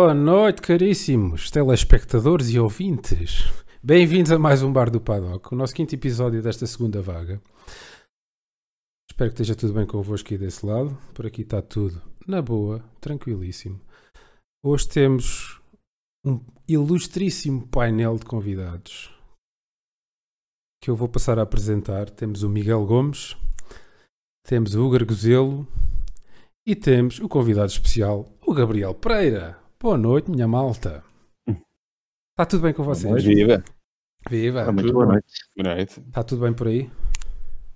Boa noite, caríssimos telespectadores e ouvintes. Bem-vindos a mais um Bar do Paddock, o nosso quinto episódio desta segunda vaga. Espero que esteja tudo bem convosco aí desse lado. Por aqui está tudo na boa, tranquilíssimo. Hoje temos um ilustríssimo painel de convidados que eu vou passar a apresentar. Temos o Miguel Gomes, temos o Hugo Gozelo e temos o convidado especial, o Gabriel Pereira. Boa noite, minha malta. Está tudo bem com vocês? Viva! Viva! Muito boa noite. Boa noite. Está tudo bem por aí?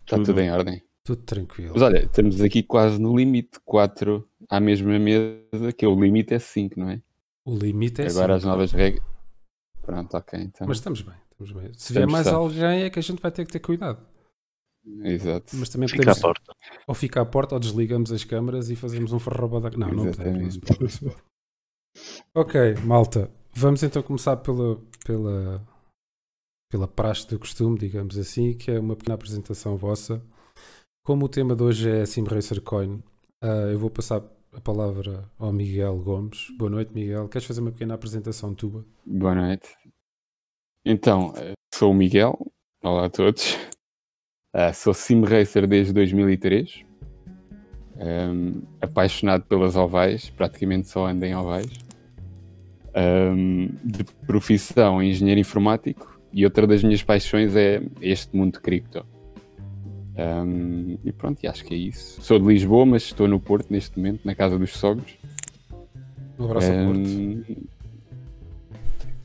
Está tudo. em ordem. Tudo tranquilo. Mas olha, estamos aqui quase no limite. 4 à mesma mesa, que é o limite é 5, não é? O limite é Agora cinco. as novas regras. Pronto, ok. Então. Mas estamos bem, estamos bem. Se vier mais alguém é que a gente vai ter que ter cuidado. Exato. Mas também Fica à podemos porta. ou ficar à porta ou desligamos as câmaras e fazemos um farroba da... Não, não podemos. não se Exatamente. pode. Ok, malta. Vamos então começar pela, pela, pela praxe do costume, digamos assim, que é uma pequena apresentação vossa. Como o tema de hoje é Sim Racer Coin, ah, eu vou passar a palavra ao Miguel Gomes. Boa noite, Miguel. Queres fazer uma pequena apresentação tua? Boa noite. Então, sou o Miguel. Olá a todos. Ah, sou sim racer desde 2003. Ahm, apaixonado pelas ovais, praticamente só ando em ovais. Ahm, de profissão, engenheiro informático. E outra das minhas paixões é este mundo cripto. Ahm, e pronto, e acho que é isso. Sou de Lisboa, mas estou no Porto neste momento, na casa dos sogros. Um abraço ao Porto. Um,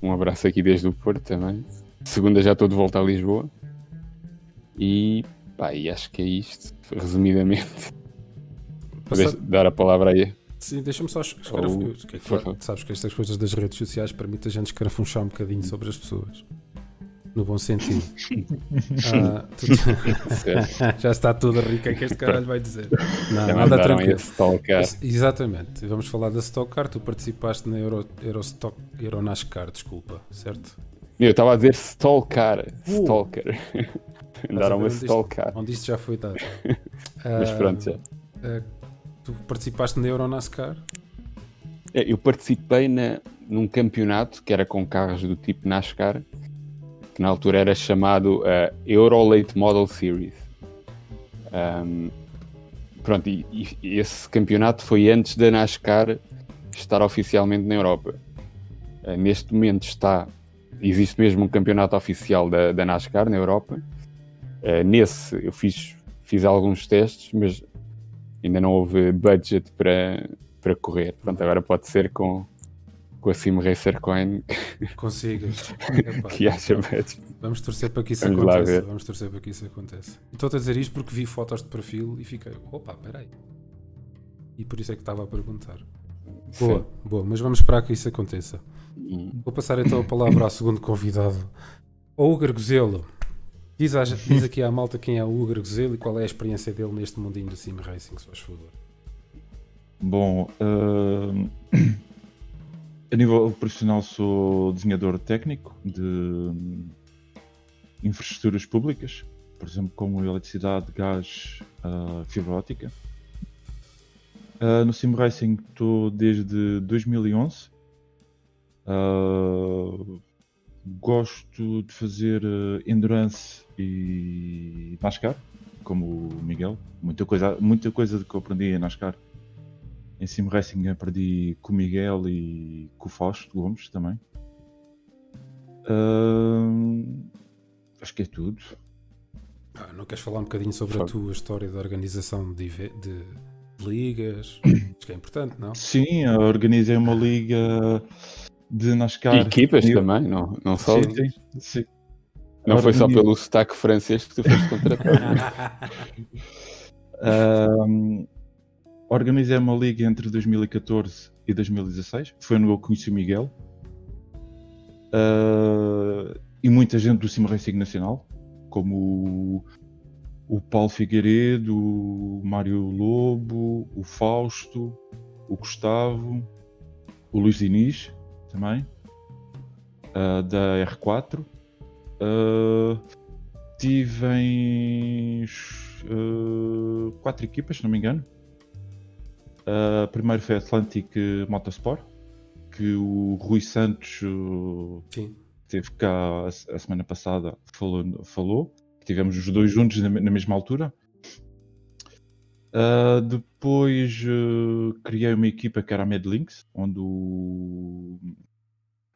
um abraço aqui desde o Porto também. Segunda já estou de volta a Lisboa. E, pá, e acho que é isto, resumidamente. Passa- Podes dar a palavra aí. Sim, deixa-me só escrever. Ou- que- favor. sabes que estas coisas das redes sociais permitem a gente escarafunchar um bocadinho sobre as pessoas. No bom sentido. Ah, tu-. Já está tudo rir, o que é que este caralho vai dizer? Não, Já nada tranquilo. Ex- Exatamente. Vamos falar da Stock Car. Tu participaste na Euro, Eurostock, Euronascar, desculpa, certo? Eu estava a dizer stalker. Uh. Stalker. Andaram a onde isto- stalker. Onde isto já foi dado. Mas pronto, já. ah, tu participaste na Euronascar? É, Eu participei na, num campeonato que era com carros do tipo NASCAR, que na altura era chamado uh, Euro Late Model Series. Um, pronto, e, e esse campeonato foi antes da NASCAR estar oficialmente na Europa. Uh, neste momento está, existe mesmo um campeonato oficial da, da NASCAR na Europa. Uh, nesse eu fiz, fiz alguns testes, mas ainda não houve budget para, para correr. Pronto, agora pode ser com, com a Sim Racer Coin Consigas. Que haja budget. Vamos torcer para que isso Vamos aconteça. Vamos torcer para que isso aconteça. Estou a dizer isto porque vi fotos de perfil e fiquei, opa, peraí. E por isso é que estava a perguntar. Boa, boa, mas vamos esperar que isso aconteça. Sim. Vou passar então a palavra ao segundo convidado, ao Hugo Gozelo. Diz, à- diz aqui à malta quem é o Hugo Gozelo e qual é a experiência dele neste mundinho do sim racing, se faz favor. Bom, ahm, a nível profissional sou desenhador técnico de hum, infraestruturas públicas, por exemplo, como eletricidade, gás, ah, fibra óptica. Ah, no Sim Racing estou desde 2011. Ah, gosto de fazer ah, endurance e NASCAR, como o Miguel. Muita coisa, muita coisa que eu aprendi em NASCAR em Sim Racing aprendi com o Miguel e com o Fausto Gomes também. Ahn, acho que é tudo. Ah, não queres falar um bocadinho sobre a tua história de organização de, de ligas? Acho que é importante, não? Sim, organizei uma liga de NASCAR. E equipas Eu- também, não, não só. Sim, sim, sim. Não foi só pelo sotaque francês que tu foste contratado. Ahm, organizei uma liga entre 2014 e 2016. Foi onde eu conheci o Miguel. Ah, e muita gente do Sim Racing Nacional, como o, o Paulo Figueiredo, o Mário Lobo, o Fausto, o Gustavo, o Luís Diniz também, ah, da R4. Ah, tive em uh, quatro equipas, se não me engano. Uh, primeiro foi a Atlantic Motorsport, que o Rui Santos uh, teve cá a, a semana passada falou, falou. Tivemos os dois juntos na, na mesma altura. Uh, depois uh, criei uma equipa que era a Medlinks, onde o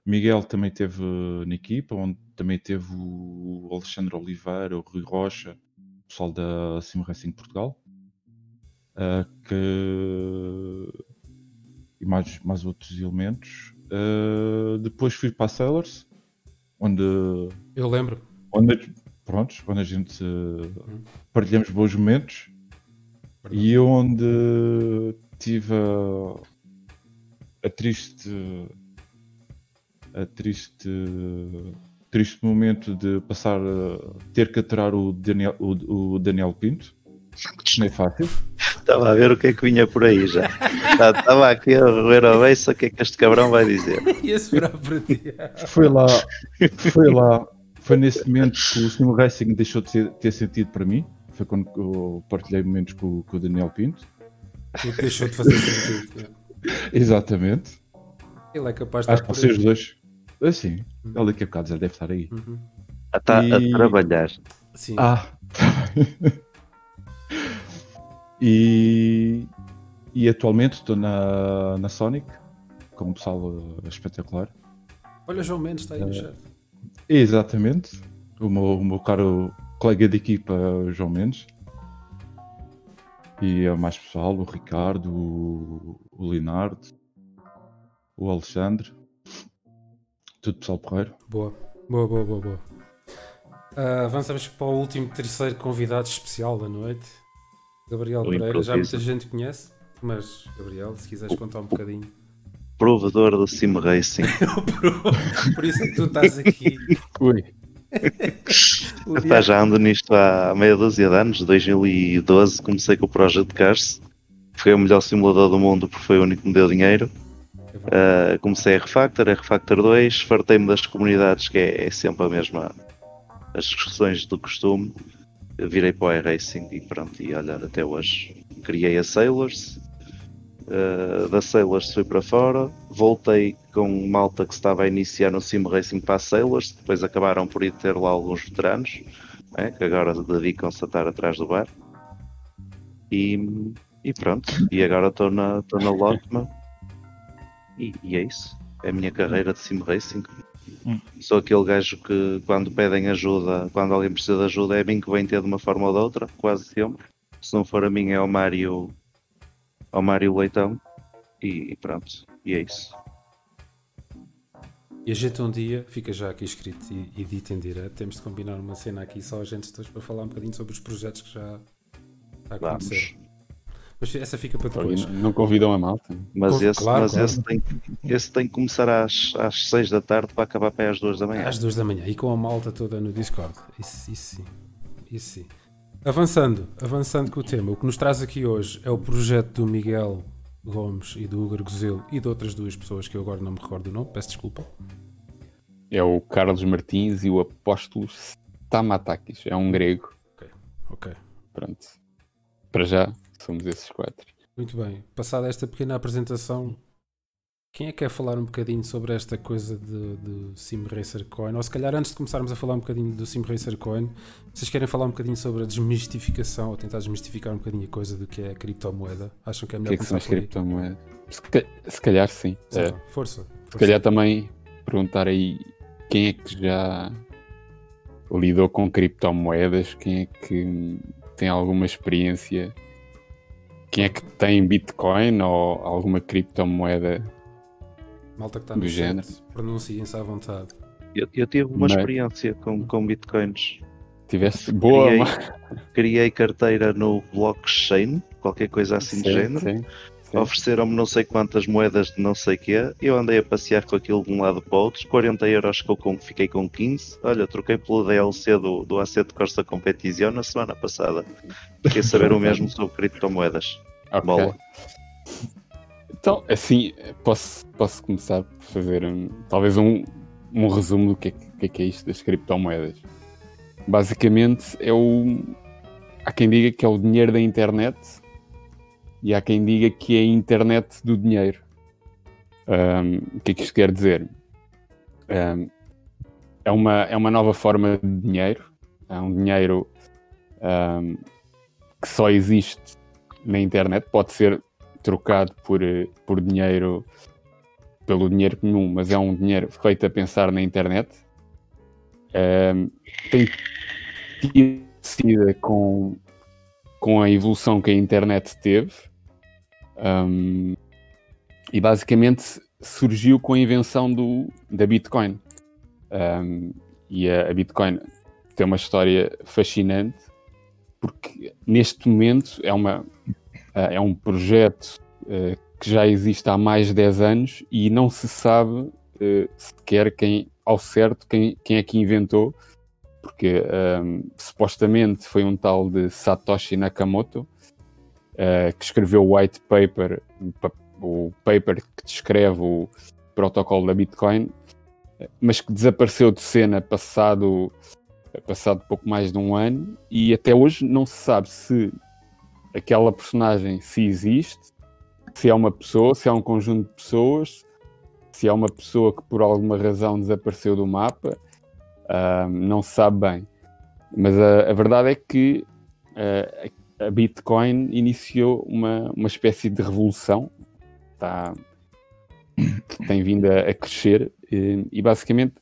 Miguel também teve na equipa, onde também teve o Alexandre Oliveira, o Rui Rocha, o pessoal da Sim Racing Portugal. Uh, que... E mais, mais outros elementos. depois fui para a Sailors, onde Eu lembro. onde, prontos, onde a gente uh, partilhamos bons momentos e onde tive a, a triste a triste triste momento de passar a ter que aturar o Daniel, o, o Daniel Pinto não é fácil Estava a ver o que é que vinha por aí já. Estava aqui a ver a beça o que é que este cabrão vai dizer. E esperar para ti. foi lá foi lá foi nesse momento que o Sim Racing deixou de ter sentido para mim foi quando eu partilhei momentos com, com o Daniel Pinto Tudo deixou de fazer sentido. exatamente Ele é capaz de acho que vocês dois assim ele daqui a bocado já deve estar aí Uhum. Está E- a trabalhar. Sim. Ah, e, e atualmente estou na, na Sonic, como pessoal eh, espetacular. Olha, João Mendes está aí no chat. Exatamente, o meu, o meu caro colega de equipa, o João Mendes. E é mais pessoal, o Ricardo, o, o Leonardo, o Alexandre. Tudo pessoal porreiro. Boa, boa, boa, boa, boa. Ah, avançamos para o último terceiro convidado especial da noite. Gabriel O Pereira, já muita gente conhece, mas Gabriel, se quiseres contar um bocadinho. Provedor do Sim Racing. por, por isso é que tu estás aqui. Ui, O Epá, dia- já ando nisto há meia dúzia de anos. 2012 comecei com o Project Cars. Foi o melhor simulador do mundo porque foi o único que me deu dinheiro. Uh, comecei a Refactor, a Refactor 2, fartei-me das comunidades, que é, é sempre a mesma, as discussões do costume. Eu virei para o iRacing e pronto, e olhar até hoje. Criei a Sailors, uh, da Sailors fui para fora, voltei com malta que estava a iniciar no Sim Racing para Sailors, depois acabaram por ir ter lá alguns veteranos, né, que agora dedicam-se a estar atrás do bar. E, e pronto, e agora estou na, estou na Lockman e, e é isso. É a minha carreira de sim racing. Hum. Sou aquele gajo que quando pedem ajuda, quando alguém precisa de ajuda, é mim que vem ter de uma forma ou de outra, quase sempre. Se não for a mim é ao Mário ao Mário Leitão. E, e pronto, e é isso. E a gente um dia, fica já aqui escrito e, e dito em direto, temos de combinar uma cena aqui só a gente depois para falar um bocadinho sobre os projetos que já, já Vamos. aconteceram. Mas essa fica para depois. não convidam a malta. Mas, esse, claro, mas claro. Esse, tem, esse tem que começar às, às 6 da tarde para acabar para às 2 da manhã. Às duas da manhã e com a malta toda no Discord. Isso, isso sim. Isso sim. Avançando, avançando com o tema, o que nos traz aqui hoje é o projeto do Miguel Gomes e do Hugo Arguzelo e de outras duas pessoas que eu agora não me recordo o nome, peço desculpa. É o Carlos Martins e o apóstolo Stamatakis. É um grego. Ok. Pronto. Para já, somos esses quatro. Muito bem. Passada esta pequena apresentação, quem é que quer falar um bocadinho sobre esta coisa de, de Sim Racer Coin? Ou se calhar antes de começarmos a falar um bocadinho do Sim Racer Coin, vocês querem falar um bocadinho sobre a desmistificação ou tentar desmistificar um bocadinho a coisa do que é a criptomoeda? Acham que é O que melhor é que são as criptomoedas? Se, se calhar sim. Sim, É, Força. se força. calhar também perguntar aí quem é que já lidou com criptomoedas, quem é que tem alguma experiência, quem é que tem Bitcoin ou alguma criptomoeda. Malta que está no do género. pronunciem-se à vontade. Eu, eu tive uma Mas- experiência com, com bitcoins. Tiveste boa, Criei, criei carteira no blockchain, qualquer coisa assim Sim, de género. sim, sim. Ofereceram-me não sei quantas moedas de não sei quê. Eu andei a passear com aquilo de um lado para o outro. 40 euros que eu com- fiquei com 15. Olha, troquei pelo DLC do, do Assetto Corsa Competizione na semana passada. Fiquei a saber o mesmo sobre criptomoedas. Ok. Bola. Então, assim, posso, posso começar por fazer um- talvez um, um resumo do que é, que é que é isto das criptomoedas. Basicamente, é o. Há quem diga que é o dinheiro da internet e há quem diga que é a internet do dinheiro. Um, o que é que isto quer dizer? Um, é, uma, é uma nova forma de dinheiro, é um dinheiro um, que só existe na internet, pode ser trocado por, por dinheiro, pelo dinheiro comum, mas é um dinheiro feito a pensar na internet. tem tido com, com a evolução que a internet teve. Um, e basicamente surgiu com a invenção do, da Bitcoin. Um, e a, a, Bitcoin tem uma história fascinante porque neste momento é, uma, é um projeto uh, que já existe há mais de 10 anos e não se sabe uh, sequer quem, ao certo quem, quem é que inventou, porque um, supostamente foi um tal de Satoshi Nakamoto uh, que escreveu o white paper, o paper que descreve o protocolo da Bitcoin, mas que desapareceu de cena passado, passado pouco mais de um ano e até hoje não se sabe se aquela personagem se existe, se é uma pessoa, se é um conjunto de pessoas, se é uma pessoa que por alguma razão desapareceu do mapa, uh, não se sabe bem. Mas a, a verdade é que uh, a Bitcoin iniciou uma, uma espécie de revolução está, que tem vindo a, a crescer e, e, basicamente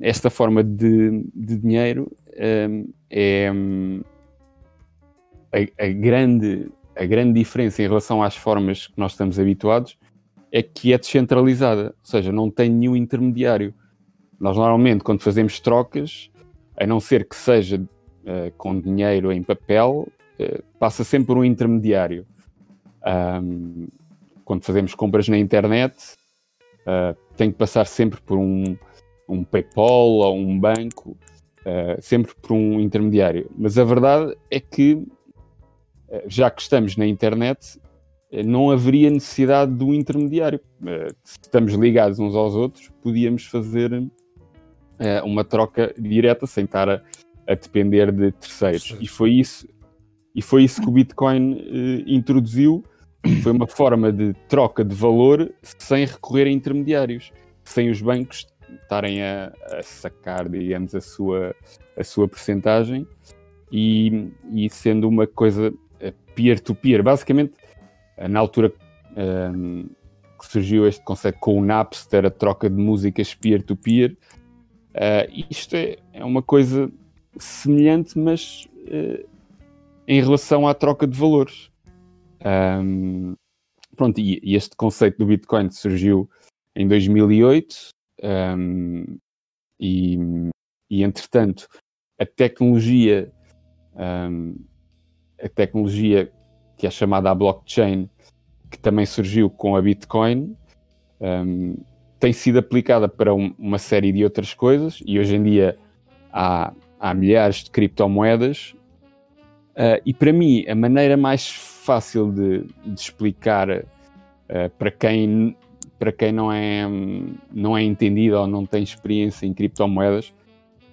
esta forma de, de dinheiro um, é a, a, grande, a grande diferença em relação às formas que nós estamos habituados é que é descentralizada, ou seja, não tem nenhum intermediário. Nós normalmente, quando fazemos trocas, a não ser que seja uh, com dinheiro em papel, uh, passa sempre por um intermediário. Um, quando fazemos compras na internet, uh, tem que passar sempre por um, um PayPal ou um banco, sempre por um intermediário. Mas a verdade é que, já que estamos na internet, não haveria necessidade de um intermediário. se estamos ligados uns aos outros, podíamos fazer uma troca direta sem estar a, a depender de terceiros. E foi isso, e foi isso que o Bitcoin introduziu foi uma forma de troca de valor sem recorrer a intermediários, sem os bancos estarem a, a sacar, digamos, a sua, a sua percentagem e, e sendo uma coisa eh, peer-to-peer. -peer. Basicamente, na altura um, ehm, que surgiu este conceito com o Napster, a troca de músicas peer-to-peer, -peer, uh, isto é, é uma coisa semelhante, mas uh, em relação à troca de valores. Um, pronto, e, e, este conceito do Bitcoin surgiu em 2008 um, e, e, entretanto, a tecnologia, um, a tecnologia que é chamada a blockchain, que também surgiu com a Bitcoin, tem sido aplicada para um, uma série de outras coisas e hoje em dia há, há milhares de criptomoedas. Uh, e para mim, a maneira mais fácil de, de explicar uh, para quem para quem não é não é entendido ou não tem experiência em criptomoedas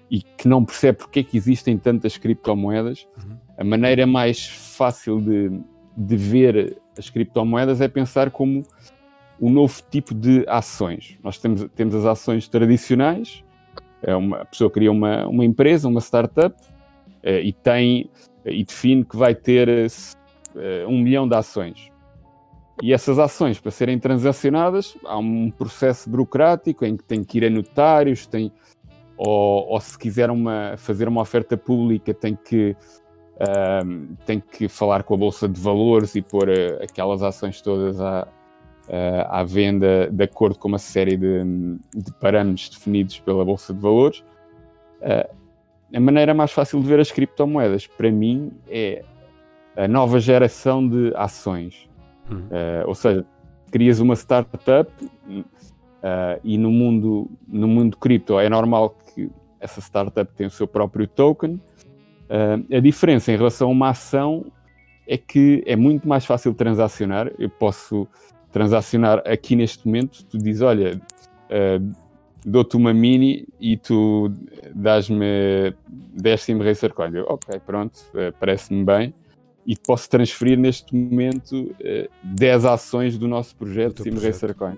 e que não percebe porque é que existem tantas criptomoedas, uhum. A maneira mais fácil de, de ver as criptomoedas é pensar como um novo tipo de ações. Nós temos, temos as ações tradicionais, é uma, a pessoa cria uma, uma empresa, uma startup, uh, e tem e define que vai ter uh, um milhão de ações. E essas ações, para serem transacionadas, há um processo burocrático em que tem que ir a notários, tem, ou, ou se quiser uma, fazer uma oferta pública, tem que, uh, tem que falar com a Bolsa de Valores e pôr uh, aquelas ações todas à, uh, à venda de acordo com uma série de, de parâmetros definidos pela Bolsa de Valores. a maneira mais fácil de ver as criptomoedas, para mim, é a nova geração de ações. Uhum. Uh, ou seja, crias uma startup uh, e no mundo, no mundo cripto é normal que essa startup tenha o seu próprio token. Uh, a diferença em relação a uma ação é que é muito mais fácil transacionar. Eu posso transacionar aqui neste momento. Tu dizes, olha, dou-te uma mini e tu dás-me 10 Sim Racer Coin. Eu, ok, pronto, parece-me bem e posso transferir neste momento uh, 10 ações do nosso projeto Sim Racer Coin.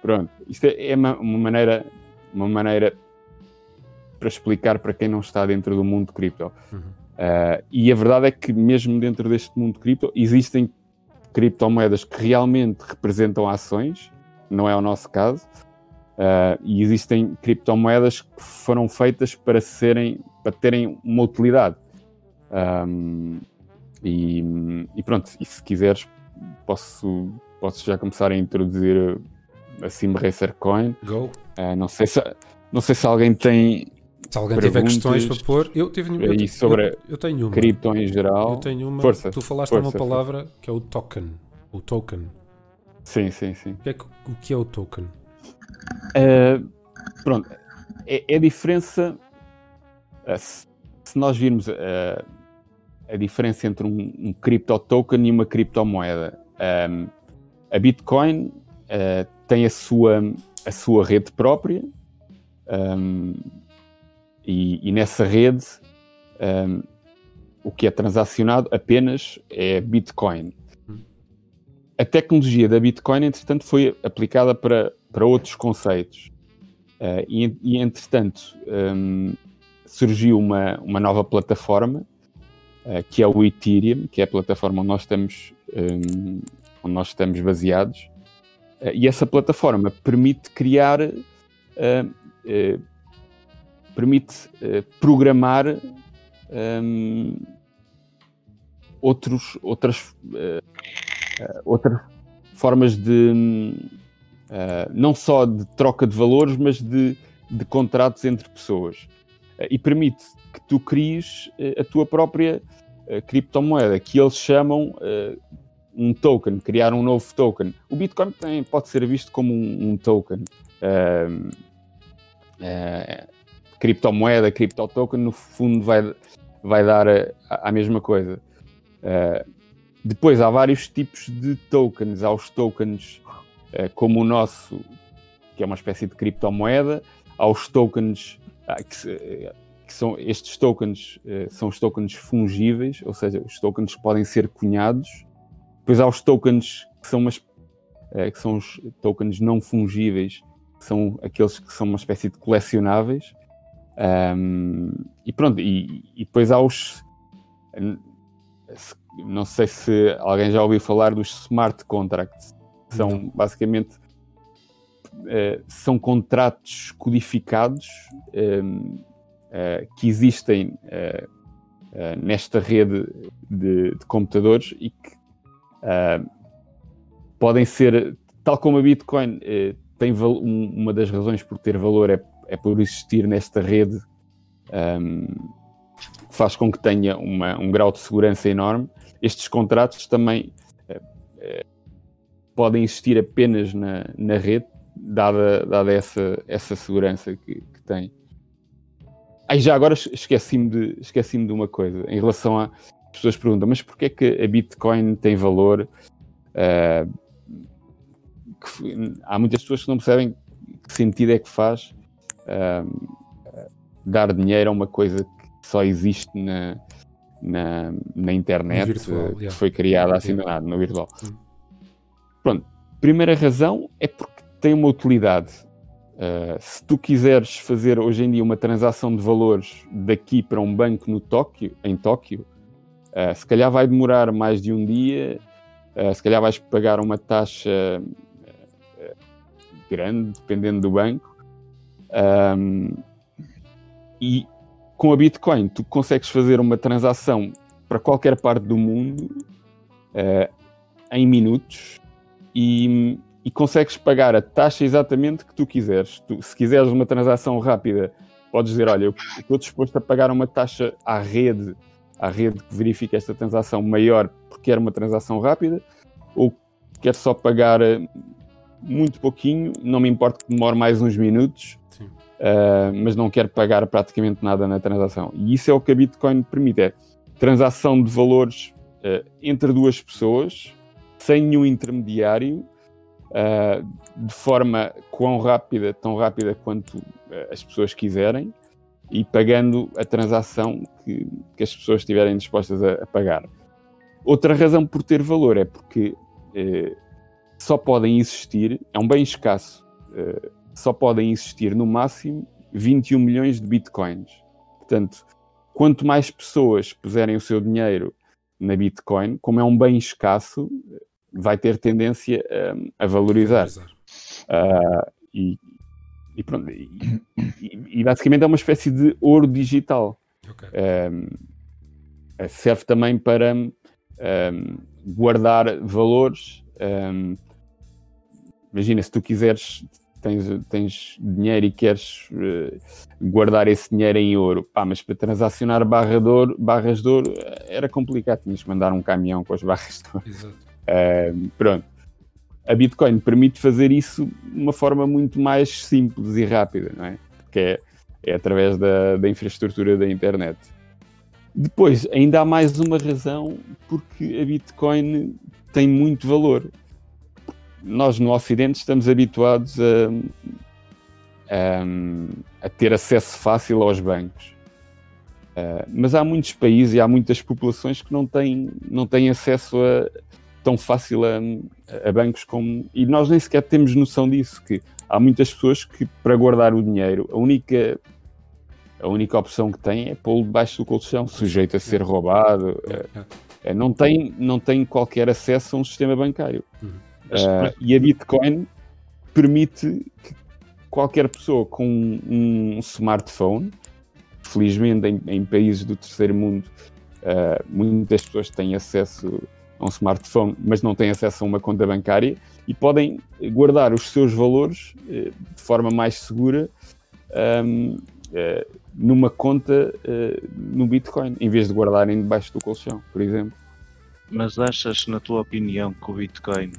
Pronto, isto é, é uma, uma, maneira, uma maneira para explicar para quem não está dentro do mundo de cripto. Uhum. Uh, e a verdade é que mesmo dentro deste mundo de cripto existem criptomoedas que realmente representam ações, não é o nosso caso, uh, e existem criptomoedas que foram feitas para serem, para terem uma utilidade. Um, e, e, pronto, e se quiseres, posso, posso já começar a introduzir a Sim Racer Coin. Go. Uh, não, sei se, não sei se alguém tem. Se alguém tiver questões para pôr, eu tive eu, eu, sobre eu, eu tenho uma. cripto em geral. Eu tenho uma. Força, tu falaste força, uma palavra força. que é o token. O token. Sim, sim, sim. O que é, o que é o token? Uh, pronto, é, é a diferença. Uh, se, nós virmos uh, a diferença entre um, um cripto token e uma criptomoeda, um, a Bitcoin tem a sua, a sua rede própria um, e, e, nessa rede o que é transacionado apenas é Bitcoin. A tecnologia da Bitcoin, entretanto, foi aplicada para para outros conceitos. Uh, e, e, entretanto, um, surgiu uma, uma nova plataforma, uh, que é o Ethereum, que é a plataforma onde nós estamos, um, onde nós estamos baseados. Uh, e essa plataforma permite criar, permite programar um, outros, outras, outras formas de Uh, não só de troca de valores, mas de, de contratos entre pessoas. Uh, e permite que tu cries uh, a tua própria criptomoeda, que eles chamam um token, criar um novo token. O Bitcoin tem, pode ser visto como um, um token. Criptomoeda, criptotoken, no fundo vai, vai dar a, a mesma coisa. depois há vários tipos de tokens. Há os tokens eh, como o nosso, que é uma espécie de criptomoeda, aos tokens ah, que, eh, que são estes tokens eh, são os tokens fungíveis, ou seja, os tokens que podem ser cunhados. Depois há os tokens que são, umas, que são os tokens não fungíveis, que são aqueles que são uma espécie de colecionáveis. Um, e pronto, e, e, depois há os. Não sei se alguém já ouviu falar dos smart contracts, são basicamente uh, são contratos codificados um, uh, eh, que existem uh, nesta rede de, de, computadores e que podem ser, tal como a Bitcoin tem um, uma das razões por ter valor é, é por existir nesta rede um, que faz com que tenha uma, um grau de segurança enorme. Estes contratos também podem existir apenas na, na rede, dada, dada essa, essa segurança que, que tem. Aí já agora esqueci-me de, esqueci de uma coisa em relação a. As pessoas perguntam, mas porquê é que a Bitcoin tem valor? Uh, que, há muitas pessoas que não percebem que sentido é que faz uh, dar dinheiro a uma coisa que só existe na, na, na internet, virtual, que yeah. foi criada assim yeah. no virtual. Hum. Pronto, primeira razão é porque tem uma utilidade. Uh, se tu quiseres fazer hoje em dia uma transação de valores daqui para um banco no Tóquio, em Tóquio, uh, se calhar vai demorar mais de um dia, uh, se calhar vais pagar uma taxa grande, dependendo do banco. Um, e com a Bitcoin, tu consegues fazer uma transação para qualquer parte do mundo em minutos e, e consegues pagar a taxa exatamente que tu quiseres. Tu, se quiseres uma transação rápida, podes dizer: Olha, eu estou disposto a pagar uma taxa à rede, à rede que verifica esta transação maior porque era uma transação rápida, ou quero só pagar eh, muito pouquinho, não me importa que demore mais uns minutos, uh, mas não quero pagar praticamente nada na transação. E isso é o que a Bitcoin permite: é transação de valores uh, entre duas pessoas sem nenhum intermediário, uh, de forma quão rápida, tão rápida quanto as pessoas quiserem, e pagando a transação que, que as pessoas estiverem dispostas a, a pagar. outra razão por ter valor é porque uh, só podem existir, é um bem escasso, uh, só podem existir no máximo 21 milhões de bitcoins. Portanto, quanto mais pessoas puserem o seu dinheiro na Bitcoin, como é um bem escasso, vai ter tendência um, a valorizar. Uh, e, e, pronto, e, e, basicamente é uma espécie de ouro digital. Okay. Um, serve também para um, guardar valores. Imagina, se tu quiseres tens, tens dinheiro e queres uh, guardar esse dinheiro em ouro, pá, mas para transacionar barra de ouro, barras de ouro eh, era complicado, tinhas que mandar um caminhão com as barras de ouro. Exato. Uh, pronto. A Bitcoin permite fazer isso de uma forma muito mais simples e rápida, não é? Porque é, é através da, da infraestrutura da internet. Depois, ainda há mais uma razão porque a Bitcoin tem muito valor nós no Ocidente estamos habituados a, a, a ter acesso fácil aos bancos. Uh, mas há muitos países e há muitas populações que não têm, não têm acesso a, tão fácil a, a, bancos como. E nós nem sequer temos noção disso, que há muitas pessoas que, para guardar o dinheiro, a única, a única opção que têm é pô-lo debaixo do colchão, sujeito a ser roubado. Uh, não, tem, não tem qualquer acesso a um sistema bancário. Uhum. Uh, e a Bitcoin permite que qualquer pessoa com um, smartphone, felizmente em, em, países do terceiro mundo, uh, muitas pessoas têm acesso a um smartphone, mas não têm acesso a uma conta bancária e podem guardar os seus valores uh, de forma mais segura um, numa conta no Bitcoin, em vez de guardarem debaixo do colchão, por exemplo. Mas achas, na tua opinião, que o Bitcoin,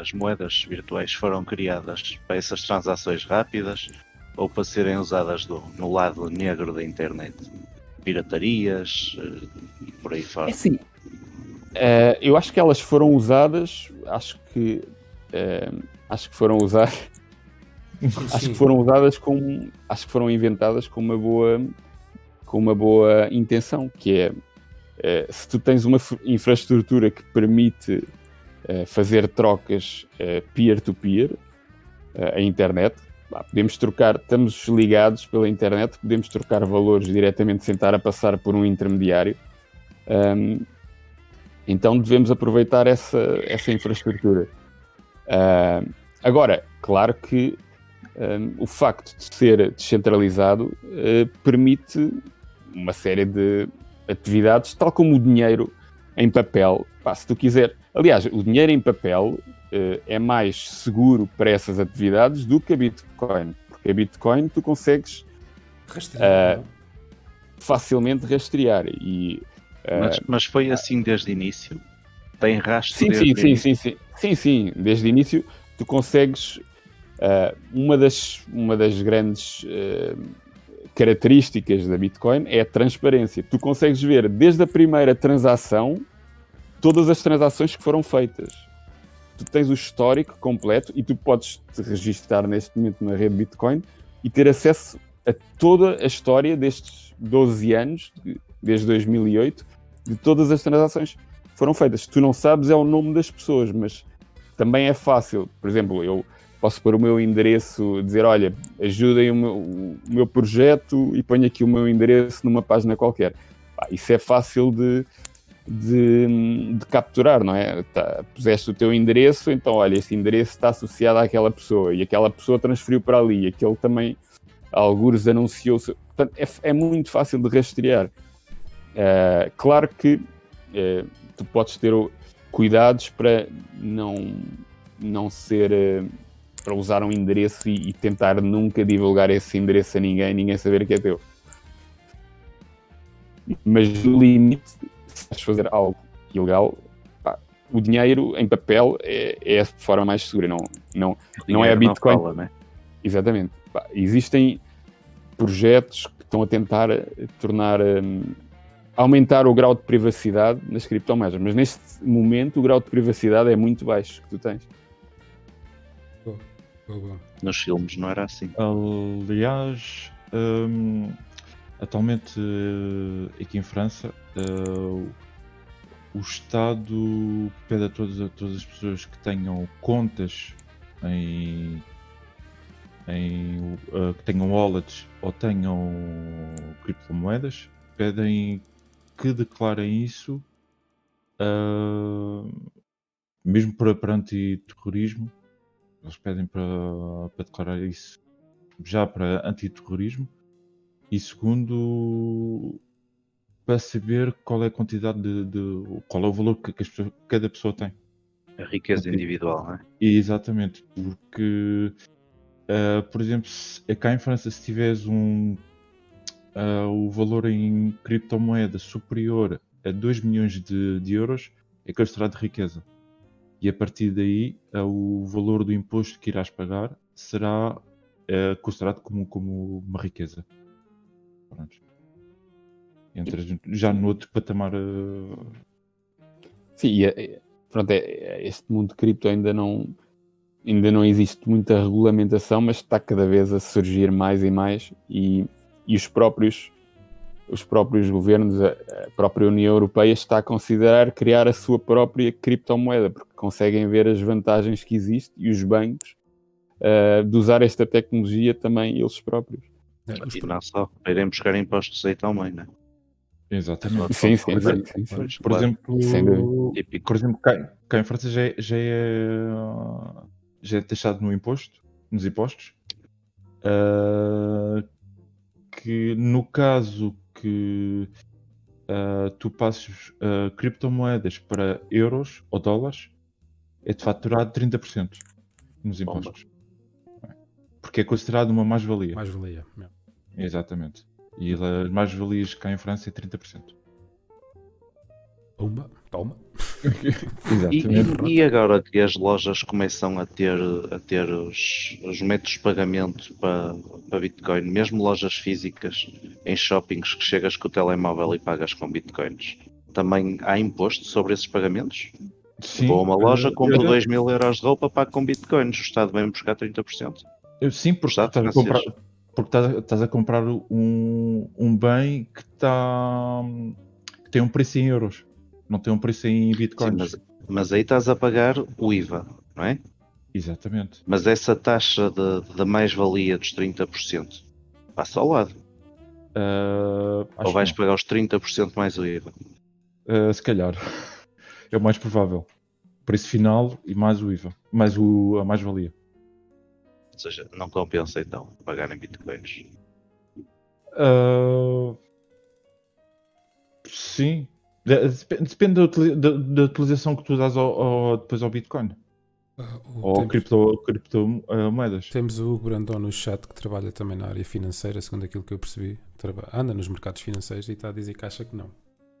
as moedas virtuais, foram criadas para essas transações rápidas ou para serem usadas do, no lado negro da internet? Piratarias eh, e por aí fora. É sim. Uh, eu acho que elas foram usadas, acho que uh, acho que foram usadas acho que foram usadas com acho que foram inventadas com uma boa com uma boa intenção que é eh, se tu tens uma infraestrutura que permite uh, fazer trocas uh, peer-to-peer, a internet, podemos trocar, estamos ligados pela internet, podemos trocar valores diretamente sem estar a passar por um intermediário. Um, então devemos aproveitar essa, essa infraestrutura. Uh, agora, claro que um, o facto de ser descentralizado uh, permite uma série de atividades, tal como o dinheiro em papel. Pá, se tu quiser. Aliás, o dinheiro em papel uh, é mais seguro para essas atividades do que a Bitcoin. Porque a Bitcoin tu consegues rastrear, uh, facilmente rastrear. E, uh, mas, mas, foi assim desde o início? Tem rastro sim, sim, sim, sim, sim, sim, sim. Desde o início tu consegues. uma, das, uma das grandes características da Bitcoin é a transparência. Tu consegues ver desde a primeira transação todas as transações que foram feitas. Tu tens o histórico completo e tu podes te registrar neste momento na rede Bitcoin e ter acesso a toda a história destes 12 anos, desde 2008, de todas as transações que foram feitas. Tu não sabes é o nome das pessoas, mas também é fácil. Por exemplo, eu posso pôr o meu endereço, dizer, olha, ajudem o meu, o meu projeto e ponho aqui o meu endereço numa página qualquer. isso é fácil de, de, de capturar, não é? Tá, puseste o teu endereço, então, olha, esse endereço está associado àquela pessoa e aquela pessoa transferiu para ali, aquele também, alguns anunciou. Portanto, é, é, muito fácil de rastrear. Uh, claro que uh, tu podes ter cuidados para não, não ser. Uh, para usar um endereço e, e, tentar nunca divulgar esse endereço a ninguém, ninguém saber que é teu. Mas no limite, se vais fazer algo ilegal, pá, o dinheiro em papel é, é a forma mais segura, não, não, não é a Bitcoin. Fala, né? Exatamente. Pá, existem projetos que estão a tentar tornar. Um, aumentar o grau de privacidade nas criptomoedas, mas neste momento o grau de privacidade é muito baixo que tu tens. Nos filmes não era assim. Aliás, um, atualmente uh, aqui em França, uh, o Estado pede a todas, a todas as pessoas que tenham contas em, em uh, que tenham wallets ou tenham criptomoedas, pedem que declarem isso uh, mesmo para, para antiterrorismo, eles pedem para, para declarar isso já para antiterrorismo e segundo para saber qual é a quantidade de, de qual é o valor que, que pessoas, cada pessoa tem. A riqueza individual, não é? Exatamente, porque uh, por exemplo, se, cá em França se tiveres um uh, o valor em criptomoeda superior a 2 milhões de, de euros é considerado riqueza. E a partir daí, uh, o valor do imposto que irás pagar será uh, considerado como, como uma riqueza. Pronto. Entras já no outro patamar. Uh... Sim, é, pronto, é, é, este mundo de cripto ainda não, ainda não existe muita regulamentação, mas está cada vez a surgir mais e mais. E, e os próprios os próprios governos, a própria União Europeia está a considerar criar a sua própria criptomoeda, porque conseguem ver as vantagens que existem e os bancos uh, de usar esta tecnologia também eles próprios. É, e não só, irem buscar impostos aí também, não é? Exatamente. Sim, sim, sim, sim, sim. Por exemplo, por exemplo cá, cá em França já é, já é, já é taxado no imposto, nos impostos, uh, que no caso que uh, tu passes uh, criptomoedas para euros ou dólares, é de faturado 30% nos impostos. Porque é considerado uma mais-valia. Mais-valia, Exatamente. E as mais-valias cá em França é 30%. Pumba, toma. e, e, agora que as lojas começam a ter, a ter os, os métodos de pagamento para, para Bitcoin, mesmo lojas físicas em shoppings que chegas com o telemóvel e pagas com Bitcoins, também há imposto sobre esses pagamentos? Sim. Vou a uma loja, compro 2 mil euros de roupa, pago com Bitcoins, o Estado vem buscar 30%. Eu, sim, porque estás a comprar, porque estás, estás, a comprar um, um bem que, está, que tem um preço em euros não tem um preço em Bitcoin. Mas, mas, aí estás a pagar o IVA, não é? Exatamente. Mas essa taxa de, de mais-valia dos 30% passa ao lado. Uh, Ou vais pagar os 30% mais o IVA? Uh, se calhar. É o mais provável. Preço final e mais o IVA. Mais o, a mais-valia. Ou seja, não compensa então pagar em bitcoins. Uh, sim, Depende da, da, da, utilização que tu dás ao, ao, depois ao Bitcoin. Uh, ou temos, cripto, criptomoedas. Temos o Hugo Brandão no chat que trabalha também na área financeira, segundo aquilo que eu percebi. Trabalha, anda nos mercados financeiros e está a dizer que acha que não.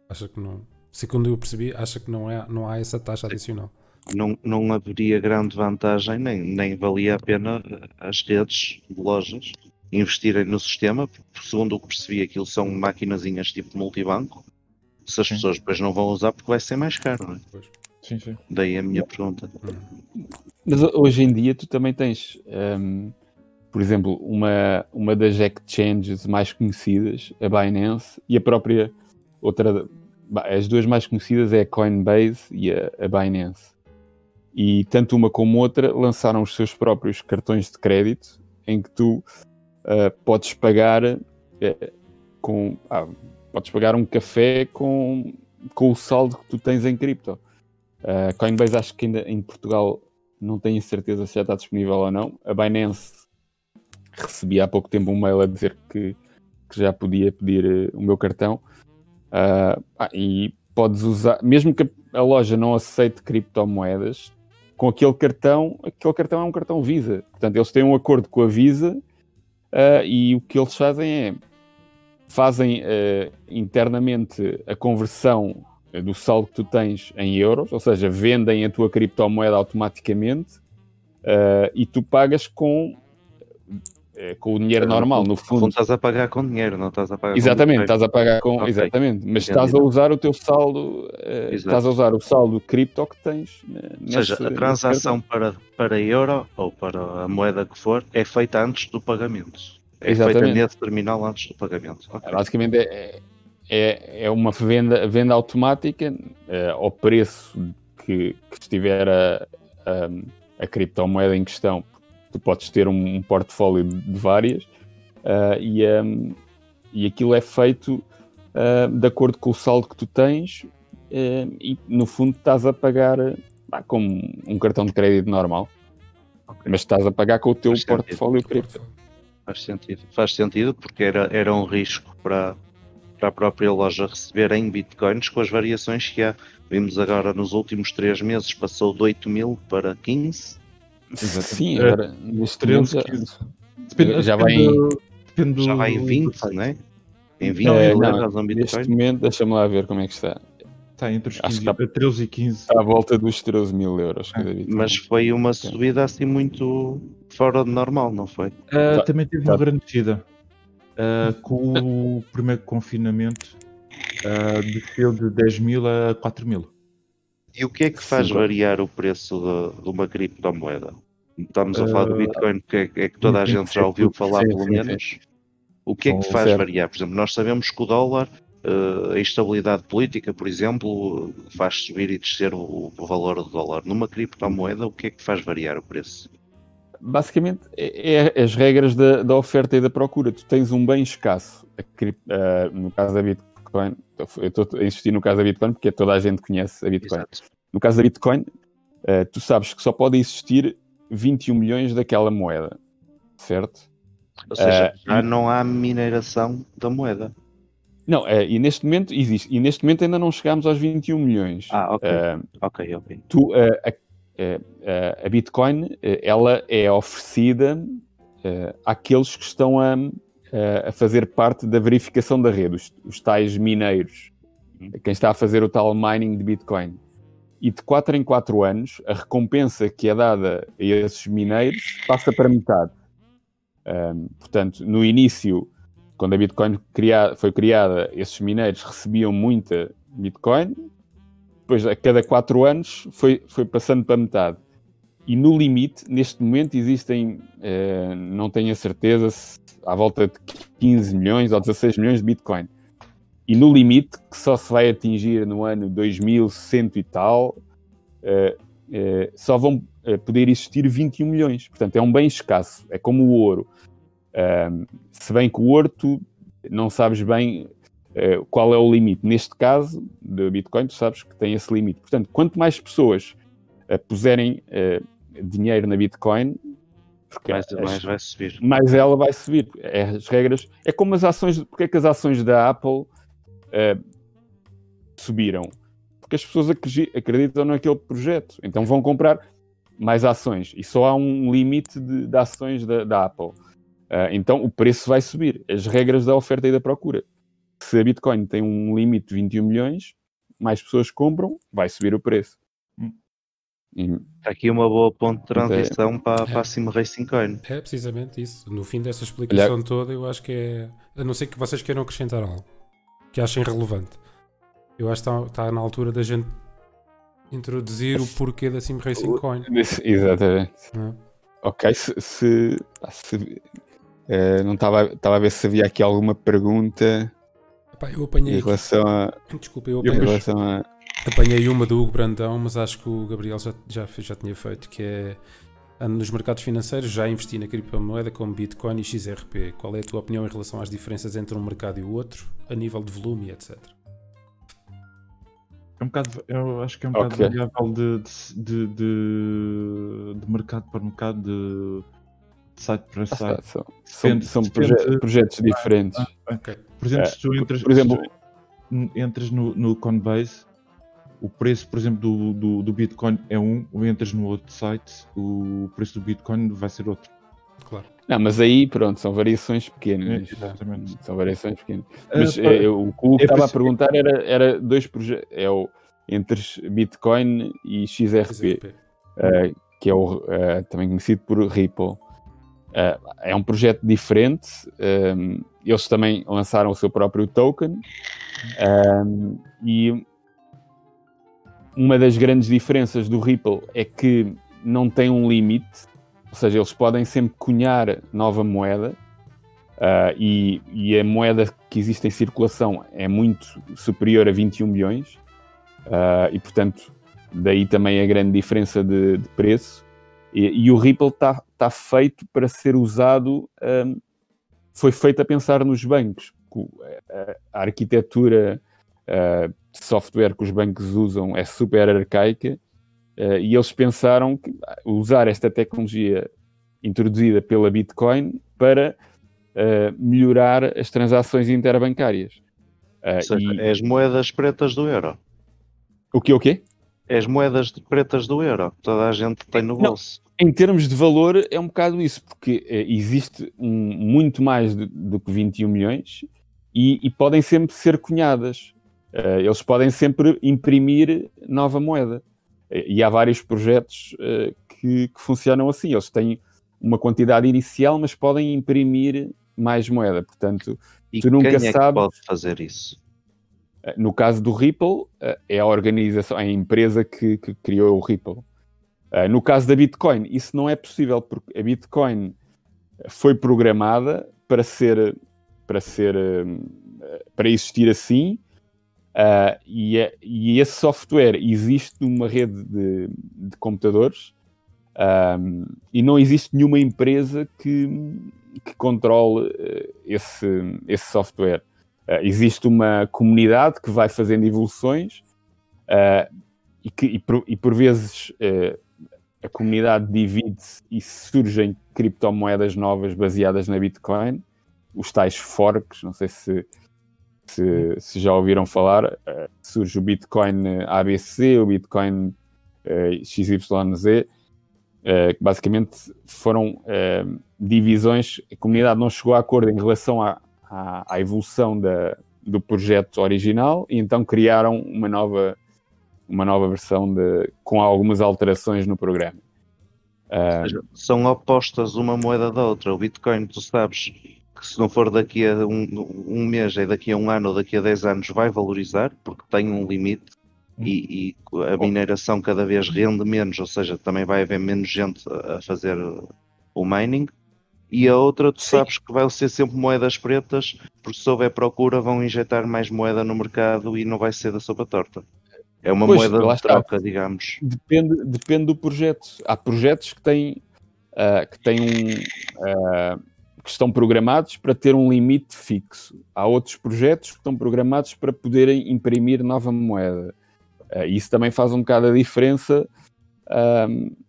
Acha que não. Segundo eu percebi, acha que não, é, não há essa taxa adicional. Não, não haveria grande vantagem, nem, nem valia a pena as redes de lojas investirem no sistema, porque segundo o que percebi, aquilo são maquinazinhas tipo multibanco se as sim. pessoas depois não vão usar porque vai ser mais caro, não é? Sim, sim. Daí a minha pergunta. Mas hoje em dia tu também tens, um, por exemplo, uma, uma das exchanges mais conhecidas, a Binance, e a própria outra, as duas mais conhecidas é a Coinbase e a, a Binance. E tanto uma como outra lançaram os seus próprios cartões de crédito em que tu uh, podes pagar uh, com. Ah, podes pagar um café com, com o saldo que tu tens em cripto. Uh, Coinbase acho que ainda em Portugal não tenho certeza se já está disponível ou não. A Binance recebi há pouco tempo um mail a dizer que, que já podia pedir uh, o meu cartão. Uh, ah, e podes usar, mesmo que a loja não aceite criptomoedas, com aquele cartão, aquele cartão é um cartão Visa. Portanto, eles têm um acordo com a Visa uh, e o que eles fazem é fazem uh, internamente a conversão eh, do saldo que tu tens em euros, ou seja, vendem a tua criptomoeda automaticamente uh, e tu pagas com, uh, com o dinheiro normal, no fundo. Não estás a pagar com dinheiro, não estás a pagar Exatamente, com estás a pagar com. Okay. Exatamente, mas estás a usar o teu saldo, estás a usar o saldo cripto que tens. Nesse, ou seja, a transação para, para euro ou para a moeda que for é feita antes do pagamento. É Exatamente. nesse terminal antes do pagamento. Okay. Basicamente é, é, é uma venda, venda automática uh, ao preço que, que estiver a, a, a, criptomoeda em questão. Tu podes ter um, um portfólio de várias uh, e, um, e aquilo é feito uh, de acordo com o saldo que tu tens e no fundo estás a pagar como um cartão de crédito normal. Okay. Mas estás a pagar com o teu Faz portfólio cripto. Faz sentido. Faz sentido porque era, era um risco para, para a própria loja receber em bitcoins com as variações que há. Vimos agora nos últimos três meses passou de 8 mil para 15. Sim, agora nos 13, 15. Depende, já, vai em, depende já vai em 20, não é? Em 20 é, mil euros um bitcoin. Neste momento, deixa-me lá ver como é que está. Está entre os 15, está, 13 e 15. Está à volta dos 13 mil euros ah, Mas foi uma subida assim muito fora de normal, não foi? Uh, tá, também teve tá. uma grande descida. Uh, com o primeiro confinamento uh, desceu de 10 mil a 4 mil. E o que é que faz Sim, variar o preço de, de uma criptomoeda? Estamos a falar do Bitcoin, que é, é que toda a gente já ouviu falar, pelo menos. O que é que faz variar? Por exemplo, nós sabemos que o dólar a instabilidade política, por exemplo, faz subir e descer o, o, valor do dólar. Numa criptomoeda, o que é que faz variar o preço? Basicamente, é, é as regras da, da, oferta e da procura. Tu tens um bem escasso. Uh, no caso da Bitcoin, eu estou a insistir no caso da Bitcoin porque toda a gente conhece a Bitcoin. Exato. No caso da Bitcoin, uh, tu sabes que só pode existir 21 milhões daquela moeda, certo? Ou seja, já não há mineração da moeda. Não, é, e neste momento existe. E neste momento ainda não chegámos aos 21 milhões. Ah, ok. Uh, ok, ok. Tu, uh, a, a, a, Bitcoin, ela é oferecida àqueles que estão a, a fazer parte da verificação da rede, os, os tais mineiros. Uhum. Quem está a fazer o tal mining de Bitcoin. E de 4 em 4 anos, a recompensa que é dada a esses mineiros passa para metade. portanto, no início quando a Bitcoin foi criada, esses mineiros recebiam muita Bitcoin, depois a cada quatro anos foi, foi passando para metade. E no limite, neste momento, existem, eh, não tenho a certeza, se, à volta de 15 milhões ou 16 milhões de Bitcoin. E no limite, que só se vai atingir no ano 2100 e tal, eh, eh, só vão poder existir 21 milhões. Portanto, é um bem escasso. É como o ouro. Um, se bem que o tu não sabes bem uh, qual é o limite. Neste caso, do Bitcoin, tu sabes que tem esse limite. Portanto, quanto mais pessoas uh, puserem uh, dinheiro na Bitcoin, mais, as, mais vai subir. Mais ela vai subir. É, as regras. É como as ações. Porque é que as ações da Apple subiram? Porque as pessoas acreditam naquele projeto. Então vão comprar mais ações. E só há um limite de, de ações da, da Apple. Uh, então o preço vai subir. As regras da oferta e da procura. Se a Bitcoin tem um limite de 21 milhões, mais pessoas compram, vai subir o preço. E... Aqui uma boa ponto de transição é... para, para a Sim Racing Coin. É precisamente isso. No fim dessa explicação Olha... toda, eu acho que é. A não ser que vocês queiram acrescentar algo que achem relevante. Eu acho que está, está na altura da gente introduzir o porquê da Sim Racing Coin. Exatamente. É? Ok, se, se, se Uh, não estava a ver se havia aqui alguma pergunta Epá, eu apanhei em relação a. Desculpa, eu apanhei, relação a... apanhei uma do Hugo Brandão, mas acho que o Gabriel já, já, já tinha feito, que é nos mercados financeiros já investi na criptomoeda como Bitcoin e XRP. Qual é a tua opinião em relação às diferenças entre um mercado e o outro, a nível de volume, etc? É um bocado, eu acho que é um bocado okay. variável de, de, de, de, mercado para mercado, de site para site. são, depende, são depende, proje projetos ah, diferentes. Ah, okay. Por exemplo, é, se tu entras, por exemplo, entras no, no Coinbase, o preço, por exemplo, do, do, do, Bitcoin é um, ou entras no outro site, o preço do Bitcoin vai ser outro. Claro. Não, mas aí, pronto, são variações pequenas. É, exatamente. São variações pequenas. Ah, mas uh, é, o que o é estava a perguntar era, era dois projetos. É o entre Bitcoin e XRP, XRP. Uh, que é o, uh, também conhecido por Ripple. Uh, é um projeto diferente. Um, eles também lançaram o seu próprio token. Um, e uma das grandes diferenças do Ripple é que não tem um limite, ou seja, eles podem sempre cunhar nova moeda. Uh, e, e, a moeda que existe em circulação é muito superior a 21 milhões, uh, e portanto, daí também a grande diferença de, de preço. E, e, o Ripple está tá feito para ser usado, um, foi feito a pensar nos bancos. A, a arquitetura uh, de software que os bancos usam é super arcaica, e eles pensaram que usar esta tecnologia introduzida pela Bitcoin para uh, melhorar as transações interbancárias. Uh, seja, e... é as moedas pretas do euro. O que o quê? É as moedas pretas do euro, toda a gente tem no bolso. Não, em termos de valor é um bocado isso, porque uh, existe um, muito mais do que 21 milhões e, e podem sempre ser cunhadas. Uh, eles podem sempre imprimir nova moeda. E há vários projetos que, que funcionam assim. Eles têm uma quantidade inicial, mas podem imprimir mais moeda. Portanto, e tu nunca quem é sabes. pode fazer isso? Eh, no caso do Ripple, eh, é a organização, é a empresa que, que criou o Ripple. Eh, no caso da Bitcoin, isso não é possível, porque a Bitcoin foi programada para ser para ser para existir assim é, e, esse software existe numa rede de, de computadores e não existe nenhuma empresa que, que controle esse, esse software. Uh, existe uma comunidade que vai fazendo evoluções uh, e, que, e, por, e por vezes a comunidade divide-se e surgem criptomoedas novas baseadas na Bitcoin, os tais forks, não sei se, se, se já ouviram falar, surge o Bitcoin ABC, o Bitcoin XYZ, Uh, basicamente foram uh, divisões, a comunidade não chegou a acordo em relação à, à, à, evolução da, do projeto original e então criaram uma nova, uma nova versão de, com algumas alterações no programa. Uh, são opostas uma moeda da outra. O Bitcoin, tu sabes que se não for daqui a um, um mês, é daqui a um ano ou daqui a 10 anos, vai valorizar, porque tem um limite e, e, a mineração cada vez rende menos, ou seja, também vai haver menos gente a fazer o mining. E a outra, tu Sim. sabes que vai ser sempre moedas pretas, porque se houver procura, vão injetar mais moeda no mercado e não vai ser da sopa torta. É uma pois, moeda de troca, digamos. Depende, depende do projeto. Há projetos que têm, uh, que têm um. Uh, que estão programados para ter um limite fixo. Há outros projetos que estão programados para poderem imprimir nova moeda. Uh, isso também faz um bocado a diferença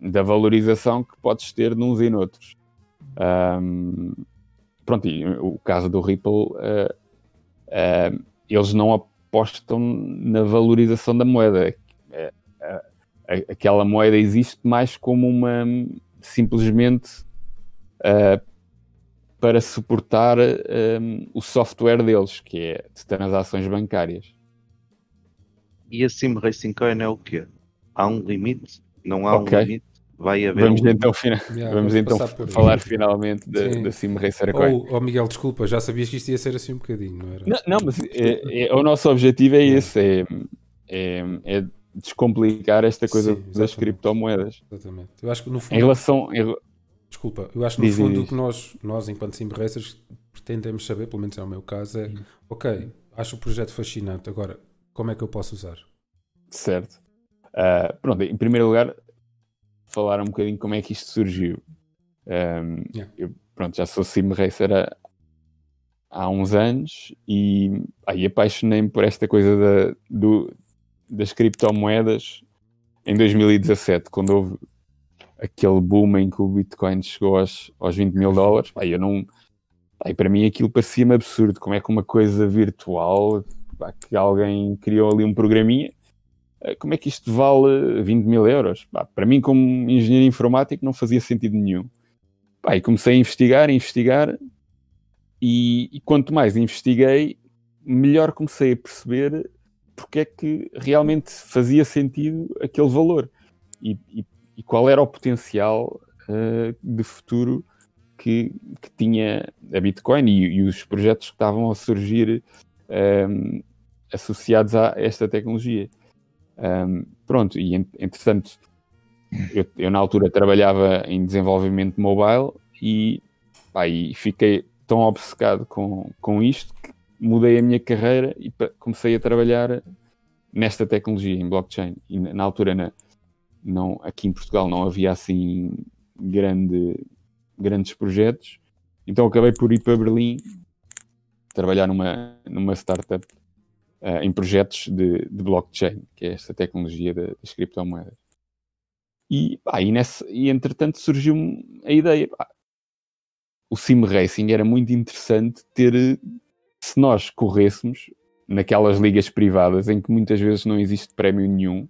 da valorização que podes ter nos e noutros. Um, pronto, e o caso do Ripple, uh, uh, eles não apostam na valorização da moeda. aquela moeda existe mais como uma simplesmente para suportar um, o software deles, que é de transações bancárias. E a Sim Racing Coin é o quê? Há um limite? Não há okay. um limite? Vai haver vamos um então, fina... yeah, vamos, então falar finalmente da Sim Racer Coin. Oh, oh, Miguel, desculpa, já sabias que isto ia ser assim um bocadinho, não era? Não, não mas é, é, o nosso objetivo é esse, é, é, é descomplicar esta coisa Sim, das criptomoedas. Exatamente. Eu acho que no fundo... Em relação... Em... Desculpa, eu acho que no diz, fundo o que nós, nós enquanto Sim Racers, pretendemos saber, pelo menos é o meu caso, é, hum. ok, acho o projeto fascinante, agora como é que eu posso usar? Certo. Uh, pronto, em primeiro lugar, falar um bocadinho como é que isto surgiu. Um, yeah. Eu pronto, já sou sim racer há, há uns anos e aí apaixonei-me por esta coisa da, do, das criptomoedas em 2017, quando houve aquele boom em que o Bitcoin chegou aos, aos 20 mil dólares. Aí eu não. Aí para mim aquilo parecia-me absurdo. Como é que uma coisa virtual pá, que alguém criou ali um programinha. Eh, como é que isto vale 20 mil euros? Para mim, como engenheiro informático, não fazia sentido nenhum. E comecei a investigar, a investigar, e, e quanto mais investiguei, melhor comecei a perceber porque é que realmente fazia sentido aquele valor e, e, e qual era o potencial uh, de futuro que, que, tinha a Bitcoin e, os projetos que estavam a surgir um, associados a esta tecnologia. Um, pronto, e entretanto, eu, eu, na altura trabalhava em desenvolvimento mobile e, pá, e fiquei, tão obcecado com, com isto que mudei a minha carreira e comecei a trabalhar nesta tecnologia, em blockchain. E na altura, na, não, aqui em Portugal, não havia assim grande, grandes projetos. Então acabei por ir para Berlim trabalhar numa, numa startup uh, em projetos de, de, blockchain, que é esta tecnologia das criptomoedas. E, pá, e, e entretanto surgiu a ideia. Pá, o sim racing era muito interessante ter, se nós corrêssemos naquelas ligas privadas em que muitas vezes não existe prémio nenhum,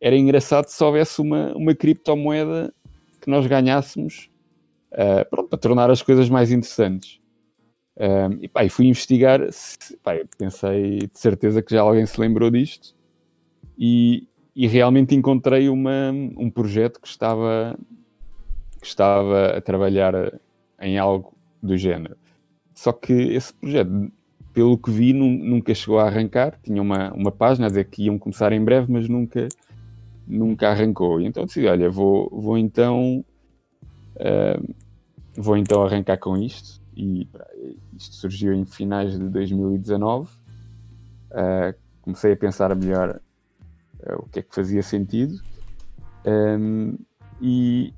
era engraçado se houvesse uma, uma criptomoeda que nós ganhássemos uh, pronto, para tornar as coisas mais interessantes. Um, e, pá, e fui investigar, pá, pensei de certeza que já alguém se lembrou disto e, e realmente encontrei uma, um projeto que estava, que estava a trabalhar em algo do género. Só que esse projeto, pelo que vi, nunca chegou a arrancar. Tinha uma, uma página a dizer que iam começar em breve, mas nunca, nunca arrancou. E então decidi, olha, vou, vou então uh, vou então arrancar com isto e isto surgiu em finais de 2019. Uh, ah, comecei a pensar melhor uh, o que é que fazia sentido um, e,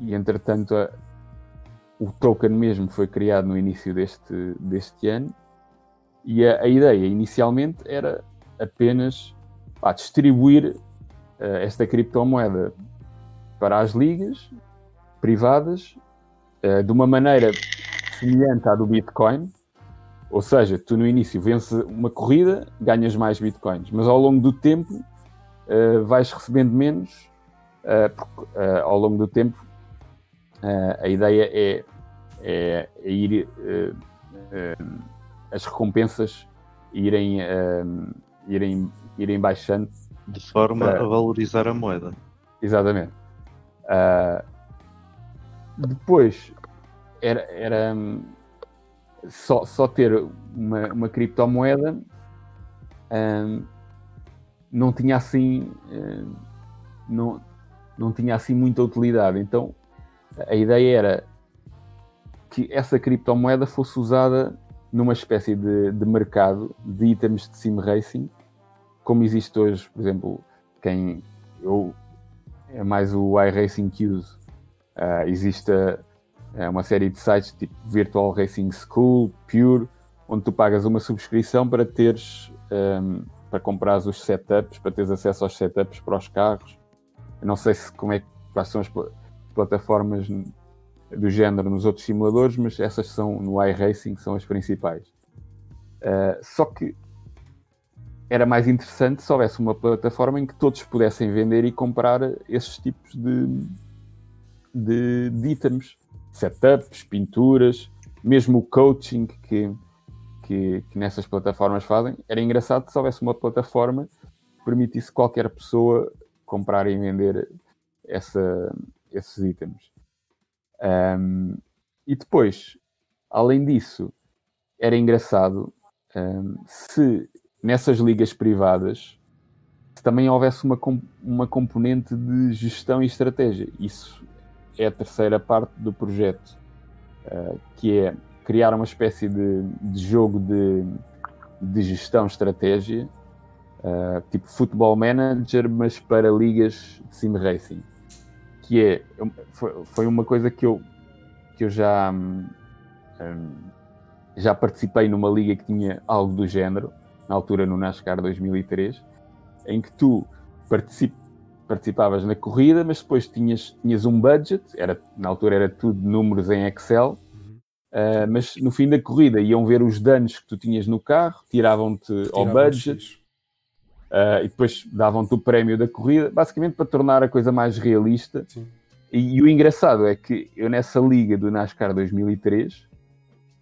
e entretanto a, o token mesmo foi criado no início deste, deste ano e a, a ideia inicialmente era apenas pá, distribuir uh, esta criptomoeda para as ligas privadas uh, de uma maneira semelhante à do Bitcoin. Ou seja, tu no início vences uma corrida, ganhas mais Bitcoins, mas ao longo do tempo uh, vais recebendo menos, uh, porque uh, ao longo do tempo a ideia é, é, é ir as recompensas irem, irem, irem baixando. De forma a valorizar a moeda. Exatamente. Depois, era, era só, só ter uma, uma criptomoeda um, não tinha assim um, não, não tinha assim muita utilidade. Então a ideia era que essa criptomoeda fosse usada numa espécie de, de mercado de itens de sim racing, como existe hoje, por exemplo, quem eu é mais o iRacing que uso. Uh, existe é uma série de sites tipo Virtual Racing School, Pure, onde tu pagas uma subscrição para teres um, para comprar os setups, para teres acesso aos setups para os carros. Eu não sei se como é quais são as plataformas do género nos outros simuladores, mas essas são no iRacing são as principais. Uh, só que era mais interessante se houvesse uma plataforma em que todos pudessem vender e comprar esses tipos de, de, de itens setups, pinturas, mesmo o coaching que, que, que, nessas plataformas fazem. Era engraçado se houvesse uma plataforma que permitisse qualquer pessoa comprar e vender essa, esses itens. Um, e depois, além disso, era engraçado um, se nessas ligas privadas também houvesse uma, uma componente de gestão e estratégia. Isso é a terceira parte do projeto, uh, que é criar uma espécie de, de jogo de, de gestão estratégia, uh, tipo Football Manager, mas para ligas de sim racing. Que é, foi, foi uma coisa que eu, que eu já, um, já participei numa liga que tinha algo do género, na altura no NASCAR 2003, em que tu participas participavas na corrida, mas depois tinhas, tinhas um budget, era, na altura era tudo números em Excel, uh, mas no fim da corrida iam ver os danos que tu tinhas no carro, tiravam-te ao budget uh, e depois davam-te o prémio da corrida, basicamente para tornar a coisa mais realista. E, e, o engraçado é que eu nessa liga do NASCAR 2003,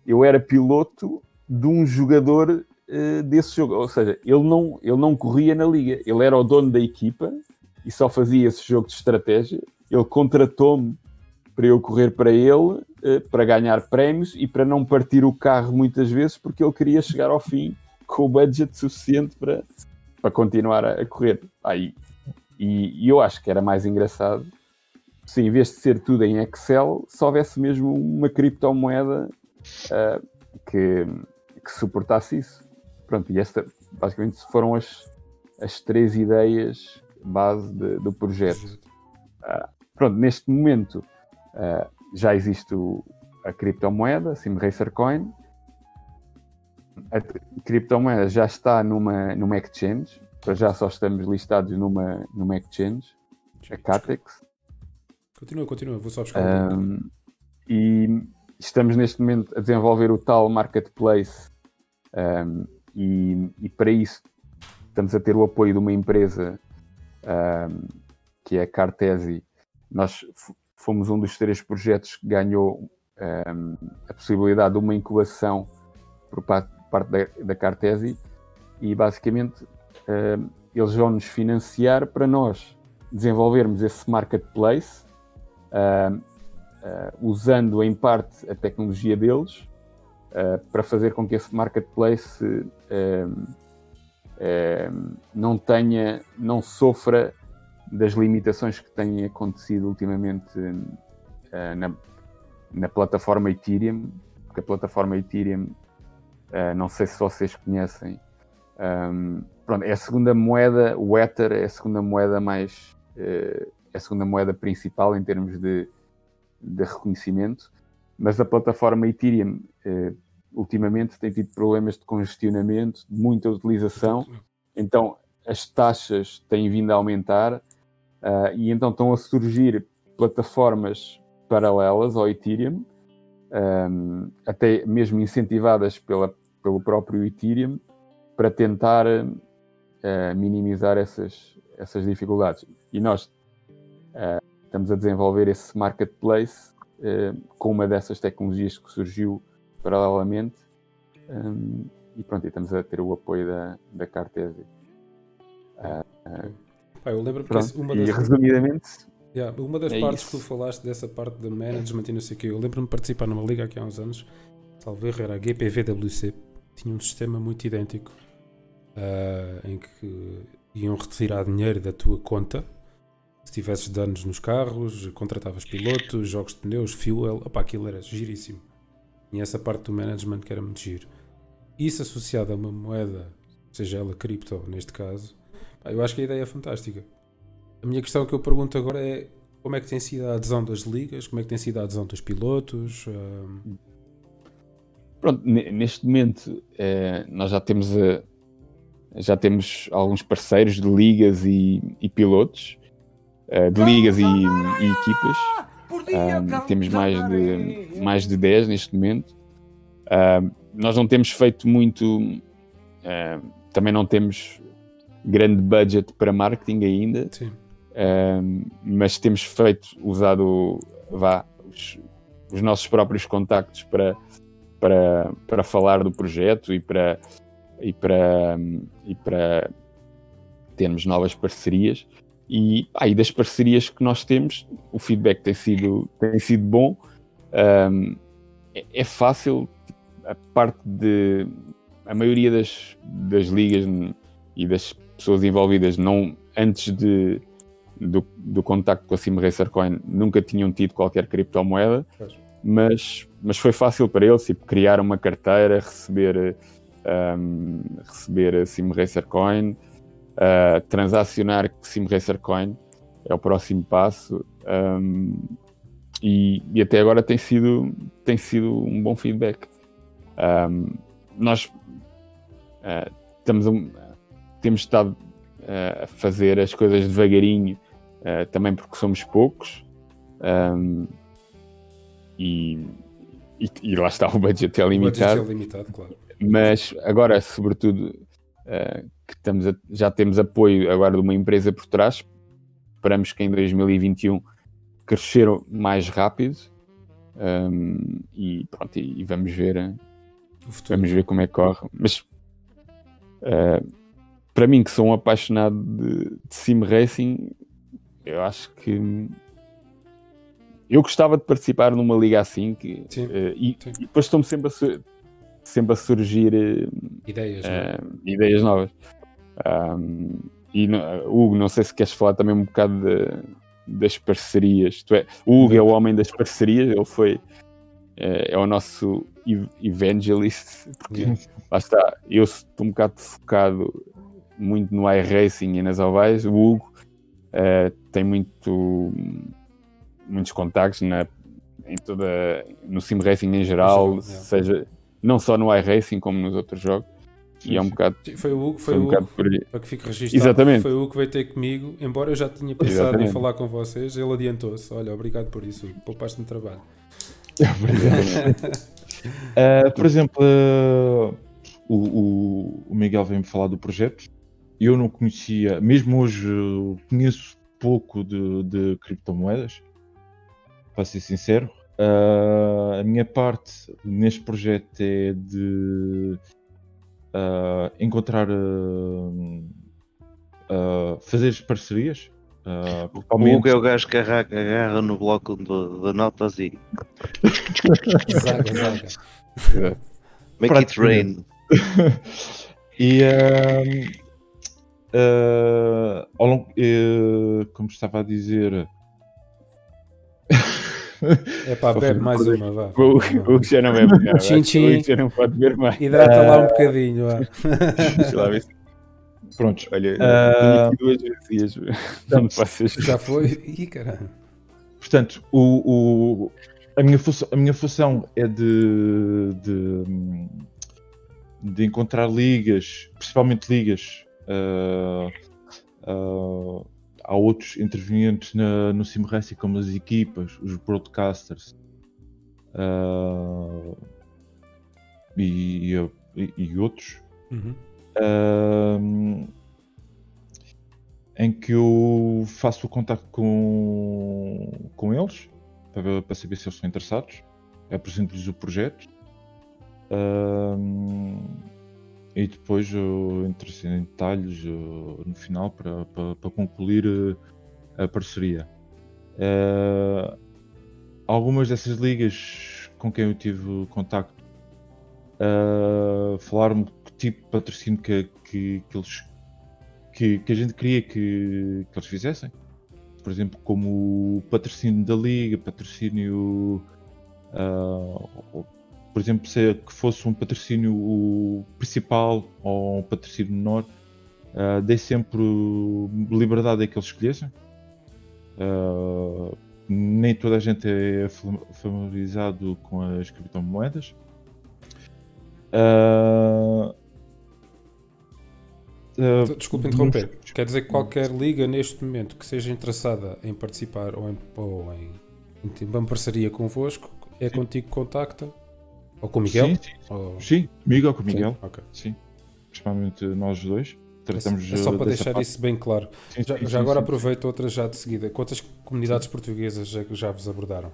eu era piloto de um jogador uh, desse jogo, ou seja, ele não, ele não corria na liga, ele era o dono da equipa, e só fazia esse jogo de estratégia. Ele contratou-me para eu correr para ele, eh, para ganhar prémios e para não partir o carro muitas vezes, porque ele queria chegar ao fim com o budget suficiente para, para continuar a, correr. Aí, e, e eu acho que era mais engraçado se em vez de ser tudo em Excel, só houvesse mesmo uma criptomoeda uh, que, que suportasse isso. Pronto, e esta basicamente foram as, as três ideias base de, do projeto. Uh, pronto, neste momento uh, já existe o, a criptomoeda, SimRacer Coin. A criptomoeda já está numa, numa exchange, para já só estamos listados numa, numa exchange, a Catex. Continua, continua, vou só buscar. Um, e estamos neste momento a desenvolver o tal marketplace um, e, e, para isso estamos a ter o apoio de uma empresa um, que é a Cartesi. Nós fomos um dos três projetos que ganhou um, a possibilidade de uma incubação por parte, da, da Cartesi e basicamente um, eles vão nos financiar para nós desenvolvermos esse marketplace uh, usando em parte a tecnologia deles uh, para fazer com que esse marketplace não tenha, não sofra das limitações que têm acontecido ultimamente na, na plataforma Ethereum, porque a plataforma Ethereum, uh, não sei se vocês conhecem, um, pronto, é a segunda moeda, o Ether é a segunda moeda mais, uh, é a segunda moeda principal em termos de, de reconhecimento, mas a plataforma Ethereum ultimamente tem tido problemas de congestionamento, muita utilização, então as taxas têm vindo a aumentar e então estão a surgir plataformas paralelas ao Ethereum, um, até mesmo incentivadas pela, pelo próprio Ethereum, para tentar uh, minimizar essas, essas dificuldades. E nós uh, estamos a desenvolver esse marketplace uh, com uma dessas tecnologias que surgiu paralelamente. Um, e pronto, e estamos a ter o apoio da, da Cartesi. Uh, eu lembro que uma das... E resumidamente, Yeah, uma das é partes isso. que tu falaste dessa parte de management e não sei o que, eu lembro-me de participar numa liga aqui há uns anos, talvez era a GPVWC, tinha um sistema muito idêntico uh, em que iam retirar dinheiro da tua conta se tivesses danos nos carros, contratavas pilotos, jogos de pneus, fuel, opá, aquilo era giríssimo. E essa parte do management que era muito giro. Isso associado a uma moeda, seja ela cripto neste caso, pá, eu acho que a ideia é fantástica. A minha questão que eu pergunto agora é como é que tem sido a adesão das ligas, como é que tem sido a adesão dos pilotos? Um... Pronto, neste momento é, nós já temos, a, já temos alguns parceiros de ligas e, e pilotos, uh, de ligas e, e equipas. Um, temos mais de, mais de 10 neste momento. Uh, nós não temos feito muito, uh, também não temos grande budget para marketing ainda. Sim. Mas temos feito, usado vá, os, os, nossos próprios contactos para, para, para falar do projeto e para, e para, e para termos novas parcerias. E aí das parcerias que nós temos, o feedback tem sido, tem sido bom. Um, é, é, fácil, a parte de. A maioria das, das ligas e das pessoas envolvidas não antes de, do, do contacto com a Sim Racer Coin nunca tinham tido qualquer criptomoeda, mas, mas foi fácil para eles tipo, criar uma carteira, receber, um, receber a Sim Racer Coin, uh, transacionar Sim Racer Coin é o próximo passo. Um, e, e, até agora tem sido, tem sido um bom feedback. Um, nós uh, estamos a, temos estado uh, a fazer as coisas devagarinho uh, também porque somos poucos. Um, e, e, e, lá está o budget é limitado. O budget é limitado, claro. Mas agora, sobretudo, que estamos a, já temos apoio agora de uma empresa por trás, esperamos que em 2021 crescer mais rápido. Um, e pronto, e, e vamos ver vamos ver como é que corre. Mas uh, para mim que sou um apaixonado de, de sim racing, eu acho que eu gostava de participar numa liga assim que, sim, uh, e, e, depois estão sempre a, sempre a surgir uh, ideias, uh, ideias novas. Um, e Hugo, não sei se queres falar também um bocado de, das parcerias. Tu é, o Hugo é o homem das parcerias, ele foi é o nosso ev- evangelist, porque Yeah. lá está, eu estou um bocado focado muito no iRacing e nas ovais, o Hugo eh, tem muito, muitos contactos na, em toda, no sim racing em geral, seja não só no iRacing como nos outros jogos, e é um bocado, Foi o Hugo, foi foi um o Hugo, para que fique registado. Exatamente. Foi o Hugo que veio ter comigo, embora eu já tinha pensado Exatamente. em falar com vocês, ele adiantou-se. Olha, obrigado por isso, Hugo. poupaste-me trabalho. Uh, por exemplo, uh, o, o- o Miguel veio-me falar do projeto. Eu não conhecia, mesmo hoje uh, conheço pouco de, de criptomoedas, para ser sincero. Uh, a minha parte neste projeto é de uh, encontrar, uh, uh, fazer as parcerias. Uh, O Hugo é o gajo que agarra, no bloco de, notas e Zaga, zaga. make it rain. e eh, ao longo, eh, como estava a dizer, É pá, bebe mais uma, vá. O Hugo já não é melhor, Tchim, que o Hugo tchim. já não pode ver mais. Hidrata lá um bocadinho, vá. Deixa lá ver se- pronto, Olha, Ah. tenho aqui duas vezes. Não vocês. Já foi? Ih, caralho. portanto, o, o- a, minha função, a minha função é de, de, de encontrar ligas, principalmente ligas. eh, eh, há outros intervenientes na, no Sim Racing, como as equipas, os broadcasters eh, e, e- e outros. Uhum. Ahm, em que eu faço o contacto com, com eles para, para saber se eles estão interessados, apresento-lhes o projeto ahm, e depois eu assim em detalhes uh, no final para, para, para concluir uh, a parceria. Ah, algumas dessas ligas com quem eu tive contacto uh, falaram-me que tipo de patrocínio que, que, que eles que, que a gente queria que, que eles fizessem. Por exemplo, como o patrocínio da liga, patrocínio uh, por exemplo, se que fosse um patrocínio principal ou um patrocínio menor, uh, dei sempre liberdade a que eles escolhessem. Uh, nem toda a gente é fam- familiarizado com as criptomoedas. Uh, uh, Desculpa interromper. Quer dizer que qualquer liga neste momento que seja interessada em participar ou em, ou em, em uma parceria convosco, é contigo que contacta? Ou com o Miguel? Sim, sim, Ou- sim, comigo ou com o Miguel, Ok. sim. Principalmente nós dois. É, Tratamos é só uh, para deixar parte. isso bem claro. Sim, Já, sim, já sim, agora sim. aproveito outra já de seguida. Quantas comunidades portuguesas já, já vos abordaram?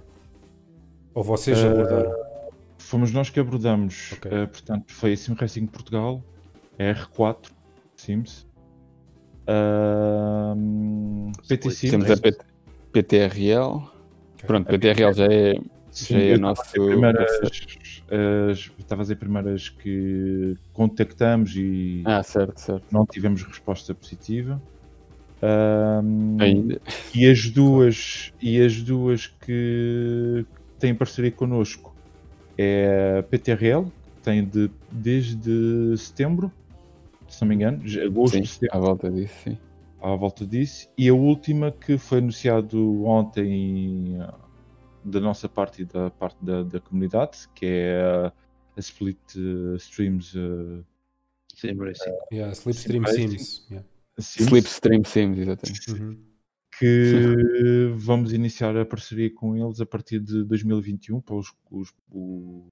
Ou vocês Eh, abordaram? Fomos nós que abordamos. Ok. uh, portanto, foi a Sim Racing Portugal, a R4 Sims, um, PT Sims. Temos a PT PTRL. Pronto, PTRL já é, Sim, já é eu nosso. primeiras, as- estava a dizer primeiras que contactamos e Ah, certo, certo. não tivemos resposta positiva. Um, Ainda. e as duas e as duas que têm parceria connosco é a PTRL que tem de, desde setembro se não me engano agosto Sim, setembro, à volta disso, sim. à volta disso e a última que foi anunciado ontem da nossa parte e da parte da, da comunidade que é a, Split eh, Streams eh, Sim, Racing. Yeah, Slipstream Sim, Sims. Yeah. Sims. Slipstream Sims, exatamente. Uhum. que vamos iniciar a parceria com eles a partir de 2021 para os, os- o-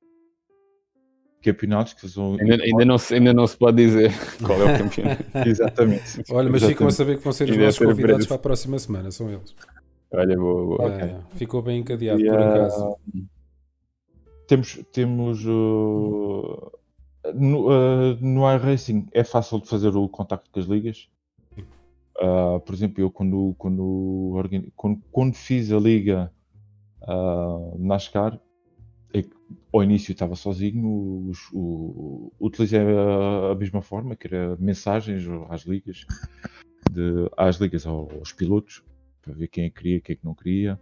campeonatos que eles vão. Ainda, ainda, não se, ainda não se pode dizer qual é o campeonato. Exatamente. Olha, mas ficam a Exatamente. saber que vão ser os nossos convidados para a próxima semana, são eles. Olha, boa, boa. Yeah. Ficou bem encadeado, E, por acaso. Temos, temos uh, no, uh, no iRacing é fácil de fazer o contacto com as ligas. Uh, por exemplo, eu quando, quando, quando, quando fiz a liga uh, NASCAR, é ao início estava sozinho, os- o- utilizei a, a mesma forma, que era mensagens às ligas, de, às ligas aos, aos pilotos, para ver quem é que queria, quem é que não queria.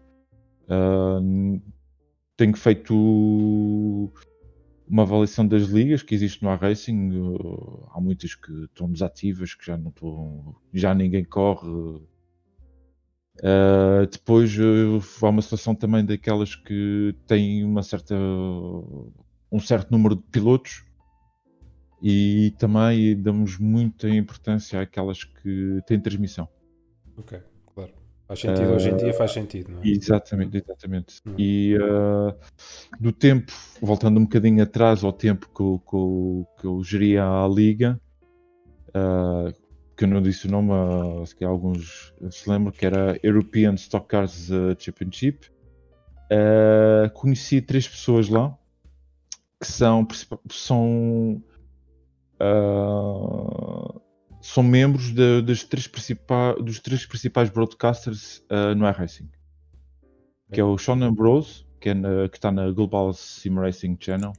Uh, tenho feito uma avaliação das ligas que existe no iRacing. Uh, há muitas que estão desativas, que já não estão, já ninguém corre. Uh, depois uh, há uma situação também daquelas que têm uma certa, um certo número de pilotos e também damos muita importância àquelas que têm transmissão. Ok. Faz sentido, uh, hoje em dia faz sentido, não é? Exatamente, exatamente. Hum. E uh, do tempo, voltando um bocadinho atrás ao tempo que eu, que eu, que eu geria a liga, uh, que eu não disse o nome, uh, que alguns se lembram, que era European Stock Cars Championship. conheci três pessoas lá que são, são são membros de, das três dos três principais broadcasters uh, no iRacing. Que é o Sean Ambrose, que, é está na Global Sim Racing Channel.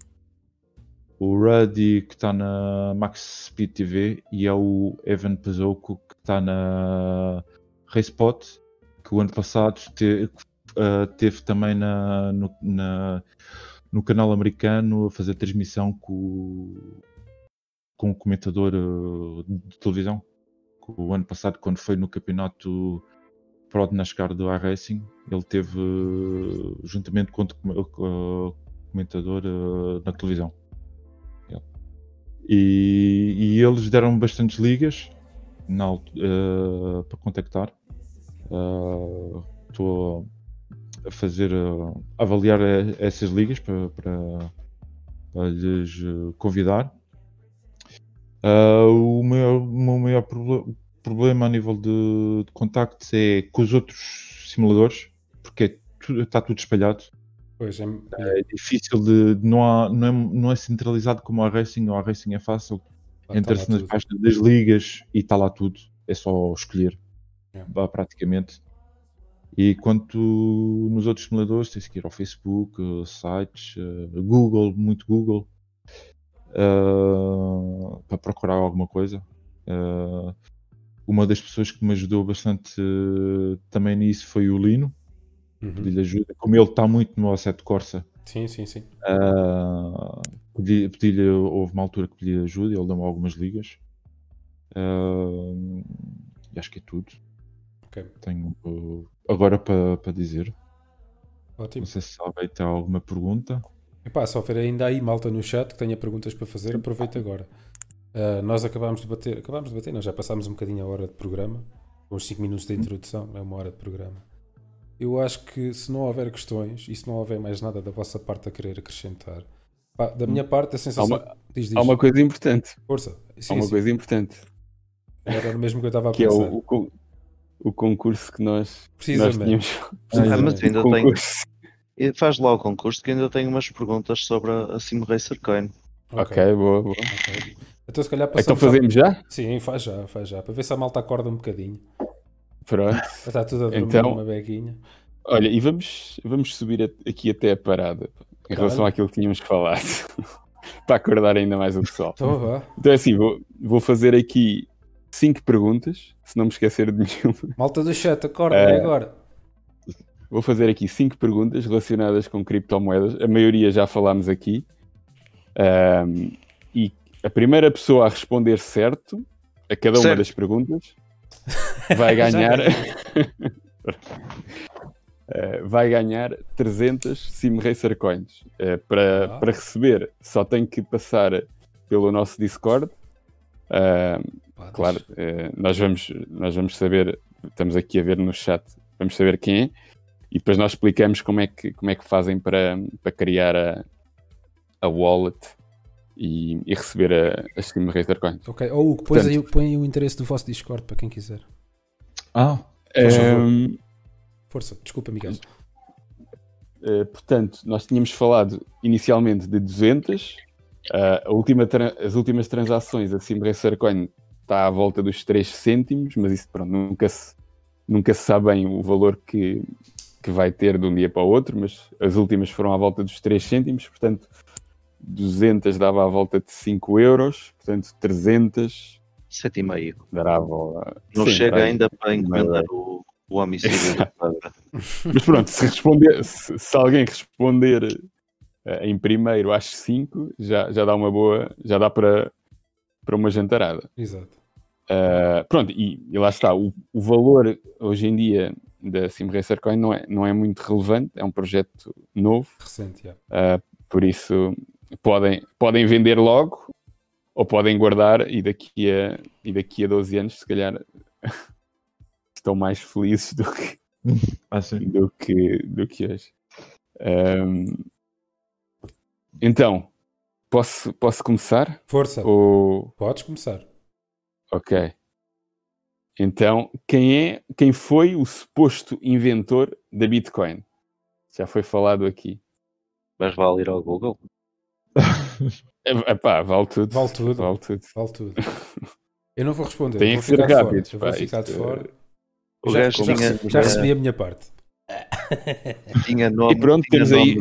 O Ruddy, que está na Max Speed TV. E é o Evan Pazouko, que está na Racepot, que o ano passado te, uh, teve também na, no, na, no canal americano a fazer transmissão com com um comentador uh, de televisão. O ano passado, quando foi no campeonato Pro de NASCAR do iRacing, ele teve uh, juntamente com o comentador uh, na televisão. E, e, eles deram bastantes ligas na, para contactar. Estou a fazer, avaliar essas ligas para, para, para lhes convidar Uh, o, maior, o meu maior pro problema a nível de, de contactos é com os outros simuladores, porque é tudo, está tudo espalhado. Pois é, é difícil de. Não, há, não, é, não é centralizado como a Racing, ou a Racing é fácil. Entra-se nas páginas das ligas e está lá tudo. É só escolher, é. praticamente. E quanto nos outros simuladores, tens que ir ao Facebook, sites, uh, Google, muito Google uh, para procurar alguma coisa. Uh, uma das pessoas que me ajudou bastante uh, também nisso foi o Lino. Uhum. Pedi-lhe ajuda. Como ele está muito no Assetto Corsa. Sim, sim, sim. pedi-lhe, pedi houve uma altura que pedi ajuda, ele deu-me algumas ligas. e acho que é tudo. Okay. Tenho agora para, para dizer. Ótimo. Não sei se alguém tem alguma pergunta. Epá, só ver ainda aí malta no chat que tenha perguntas para fazer, aproveita agora. Uh, nós acabámos de bater, acabámos de bater, nós já passámos um bocadinho a hora de programa, com os 5 minutos de introdução, é uma hora de programa. Eu acho que se não houver questões e se não houver mais nada da vossa parte a querer acrescentar, pá, da minha parte a sensação. Há uma, diz, diz. Há uma coisa importante. Força. Sim, há uma sim. coisa importante. Era mesmo que eu estava a que pensar. é o, o, o concurso que nós, nós tínhamos. Ah, mas ainda tenho, faz lá o concurso que ainda tenho umas perguntas sobre a Sim Racer Coin. Ok, okay boa, boa. Okay. Então, se calhar então fazemos já? Sim, faz já, faz já. Para ver se a malta acorda um bocadinho. Pronto. Está tudo a dormir então, uma beguinha. Olha, e vamos, vamos subir aqui até a parada em relação àquilo que tínhamos falado. para acordar ainda mais o pessoal. Então, então é assim, vou, vou fazer aqui cinco perguntas, se não me esquecer de nenhuma. Malta do chat, acorda é agora. Vou fazer aqui cinco perguntas relacionadas com criptomoedas. A maioria já falámos aqui. Um, e a primeira pessoa a responder certo a cada certo. uma das perguntas vai ganhar. Uh, vai ganhar 300 Sim Racer Coins. Uh, para, ah. para receber, só tem que passar pelo nosso Discord. Uh, claro, nós, vamos, nós vamos saber, estamos aqui a ver no chat, vamos saber quem é e depois nós explicamos como é que, como é que fazem para, para criar a, a wallet e, e receber a, as Steam Razer Coins. Ok, ou depois Portanto, aí, põe o interesse do vosso Discord para quem quiser. Ah, um, ehm, força, desculpa, Miguel. Uh, portanto, nós tínhamos falado inicialmente de 200. Uh, eh, a última as últimas transações, a Sim Racer Coin está à volta dos 3 cêntimos, mas isso pronto, nunca se, nunca se sabe bem o valor que, que vai ter de um dia para o outro, mas as últimas foram à volta dos 3 cêntimos, portanto 200 dava à volta de 5 euros, portanto 300 7,5 dará a volta. Não Sim, chega ainda para encomendar o, o homicídio Mas pronto, se, responder, se, se, alguém responder eh, em primeiro às 5 já, já dá uma boa, já dá para, para uma jantarada. Exato. Uh, pronto, e, e, lá está, o, o, valor hoje em dia da Sim Racer Coin não é, não é muito relevante, é um projeto novo. Recente, já. Uh, por isso podem, podem vender logo ou podem guardar e daqui a, e daqui a 12 anos, se calhar, estão mais felizes do que, ah, do que, do que hoje. Um, então, posso, posso começar? Força. Ou... Podes começar. Ok. Então, quem é, quem foi o suposto inventor da Bitcoin? Já foi falado aqui. Mas vale ir ao Google? Epá, vale tudo. Vale tudo. Vale tudo. Vale tudo. Eu não vou responder. Tem vou que ser ficar rápido. de fora. Eu vou ficar de fora. O já, gajo já, tinha- recebi- já recebi a minha parte. Tinha nome, E pronto, tinha temos aí-.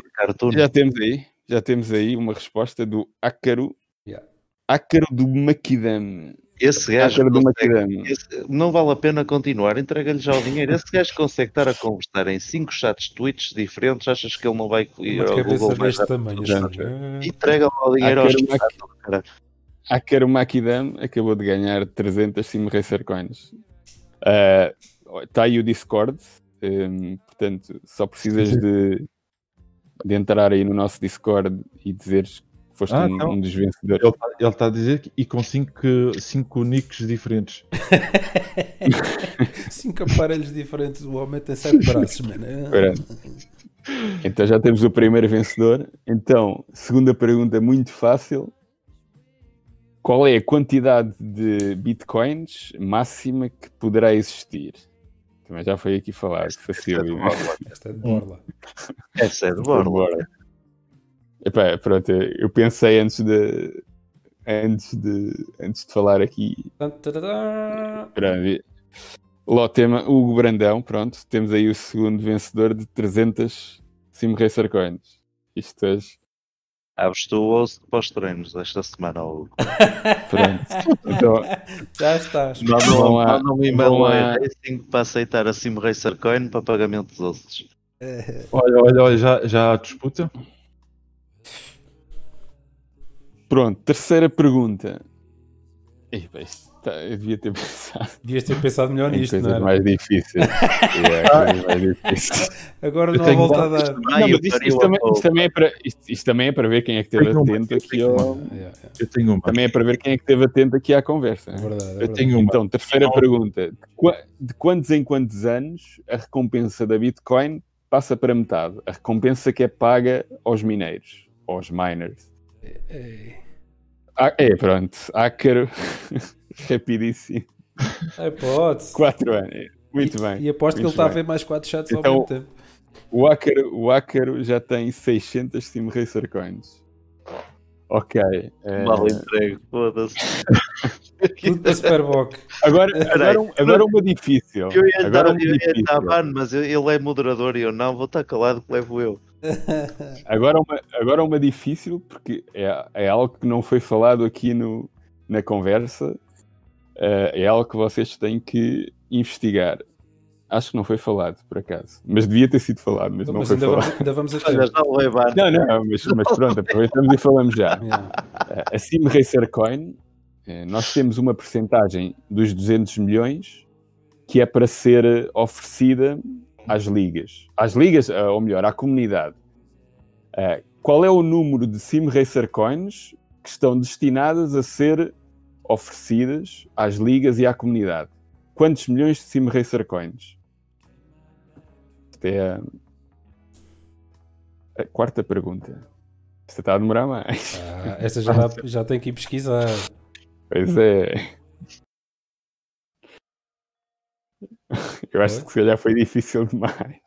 Já temos aí, já temos aí uma resposta do Ácaro. Yeah. Ácaro do Maquidam. Esse gajo consegue- esse- não vale a pena continuar, entrega-lhe já o dinheiro. Esse gajo consegue estar a conversar em cinco chats tweets diferentes. Achas que ele não vai ir Uma ao Google mais tamanho. Já. assim. Ah. Entrega lá o dinheiro Ah, aos caralho. Ácaro Maquidam acabou de ganhar 300 Sim Racer Coins. Está aí o Discord. hum, portanto, só precisas de, de entrar aí no nosso Discord e dizeres que foste Ah, um, então. um dos vencedores. Ele está tá a dizer que e com 5 cinco, cinco nicks diferentes. Cinco aparelhos diferentes. O homem tem sete braços, mano. Então já temos o primeiro vencedor. Então, segunda pergunta muito fácil. Qual é a quantidade de bitcoins máxima que poderá existir? Também já foi aqui falado. Essa é de borla. Esta é de borla. Essa é de borla. Epá, pronto, eu pensei antes de antes de antes de falar aqui. Pronto. Lá o tema Hugo Brandão, pronto, temos aí o segundo vencedor de 300 Sim Racer Coins. Isto hoje, Abres tu ou para os treinos esta semana. Ou... pronto. Então, Já estás. Manda Vão um, e-mail Racing para aceitar a Sim Racer Coin para pagamento dos outros. Olha, olha, olha, já, já há disputa. Pronto, terceira pergunta. Ei, tá- eu devia ter pensado Devias ter pensado melhor em nisto, não era? mais. Yeah, coisas mais difíceis. Agora Eu não há volta a dar. Não, eu isto, também, apoio. isto também é para, isto, isto também é para ver quem é que esteve atento eu aqui ao. Eu tenho uma. Também é para ver quem é que esteve atento aqui à conversa. É verdade. É Eu verdade. tenho uma. Então, terceira Não. pergunta. De, qua- de quantos em quantos anos a recompensa da Bitcoin passa para metade? A recompensa que é paga aos mineiros, aos miners. Ei. Ah, é, pronto. Ácaro, rapidíssimo. É, pode. 4 anos. Muito bem. E aposto que ele está a ver mais quatro chats ao Então- mesmo tempo. O Ácaro, o Ácaro já tem 600 Sim Racer Coins. Ok. eh, Mal entregue, foda-se. Tudo para Superboc. agora, agora, um- agora uma difícil. Eu ia Agora dar, uma eu difícil. mano, mas eu- ele é moderador e eu não, vou estar calado que levo eu. Agora uma, agora uma difícil, porque é, é algo que não foi falado aqui no, na conversa, eh, é algo que vocês têm que investigar. Acho que não foi falado, por acaso. Mas devia ter sido falado, mas não Mas foi ainda falado. vamos, ainda vamos a tempo. Não, não, mas, mas pronto, aproveitamos e falamos já. Yeah. Eh, A Sim Racer Coin, eh, nós temos uma percentagem dos 200 milhões que é para ser oferecida às ligas. Às ligas, eh, ou melhor, à comunidade. Qual é o número de Sim Racer Coins que estão destinadas a ser oferecidas às ligas e à comunidade? Quantos milhões de Sim Racer Coins? Esta é a, a quarta pergunta. Esta está a demorar mais. Ah, esta já, dá- já tem que ir pesquisar. Pois é. Eu acho Foi? que se calhar foi difícil demais.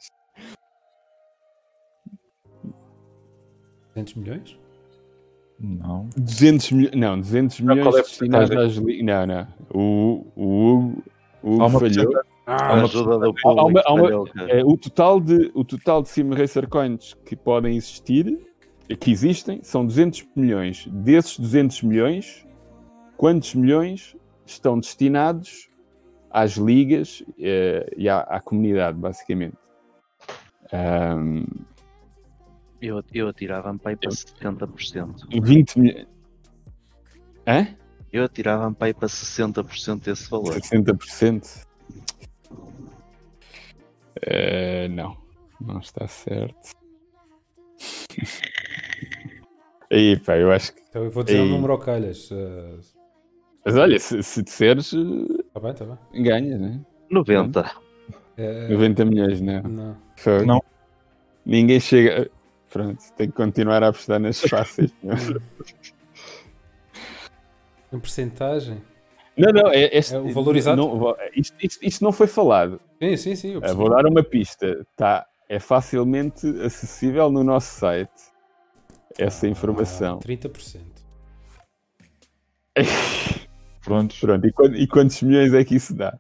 200 milhões? Não. 200 milhões. Não, 200 Não, milhões qual é destinados às li- Não, não. O, o Hugo, o Hugo falhou. porcentagem- Ah, Há uma ajuda do Há público. uma- há uma- ele, cara. É, o, total de, o total de Sim Racer Coins que podem existir, que existem, são 200 milhões. Desses 200 milhões, quantos milhões estão destinados às ligas eh, e à, à comunidade, basicamente? Ahm, Eu, eu atirava-me para aí para 70%. 20 milhões. Hã? Eu atirava-me para aí para 60% desse valor. 60%? Eh, não, não está certo. Aí, pá, eu acho que. Então eu vou dizer um Ei. número ao calhas. eh, Mas olha, se, se disseres, eh, Tá bem, tá bem. ganhas, né? 90. Eh, 90 milhões, não. não. Fogo. Não. Ninguém chega. Pronto, tem que continuar a apostar nas fáceis. não. Em porcentagem? Não, não, é, este, É o valor exato? não, isto, isto- isto não foi falado. Sim, sim, sim. Eu Eh, vou dar uma pista. Tá, é facilmente acessível no nosso site essa informação. Ah, 30%. Prontos. Pronto, e, quan- e quantos milhões é que isso dá?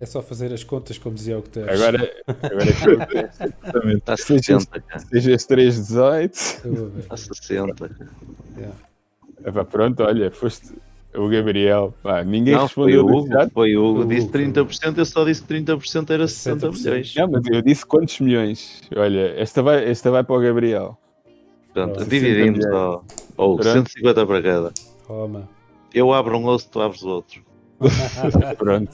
É só fazer as contas como dizia o que tens. Agora, agora Exatamente. Está a Seja- 60, cara. seja as 318. Eu vou ver. Está a 60. Yeah. Epá, pronto, olha, foste o Gabriel. Pá, ninguém Não, foi respondeu o no Hugo. chat. Foi o Hugo. Foi o Disse Hugo, o 30%, eu só disse que 30% era 60 60%. milhões. Não, mas eu disse quantos milhões? Olha, esta vai, esta vai para o Gabriel. Pronto. dividimos 60 ao, ou Pronto. 150 para cada. Toma. Eu abro um osso, tu abres o outro. Pronto.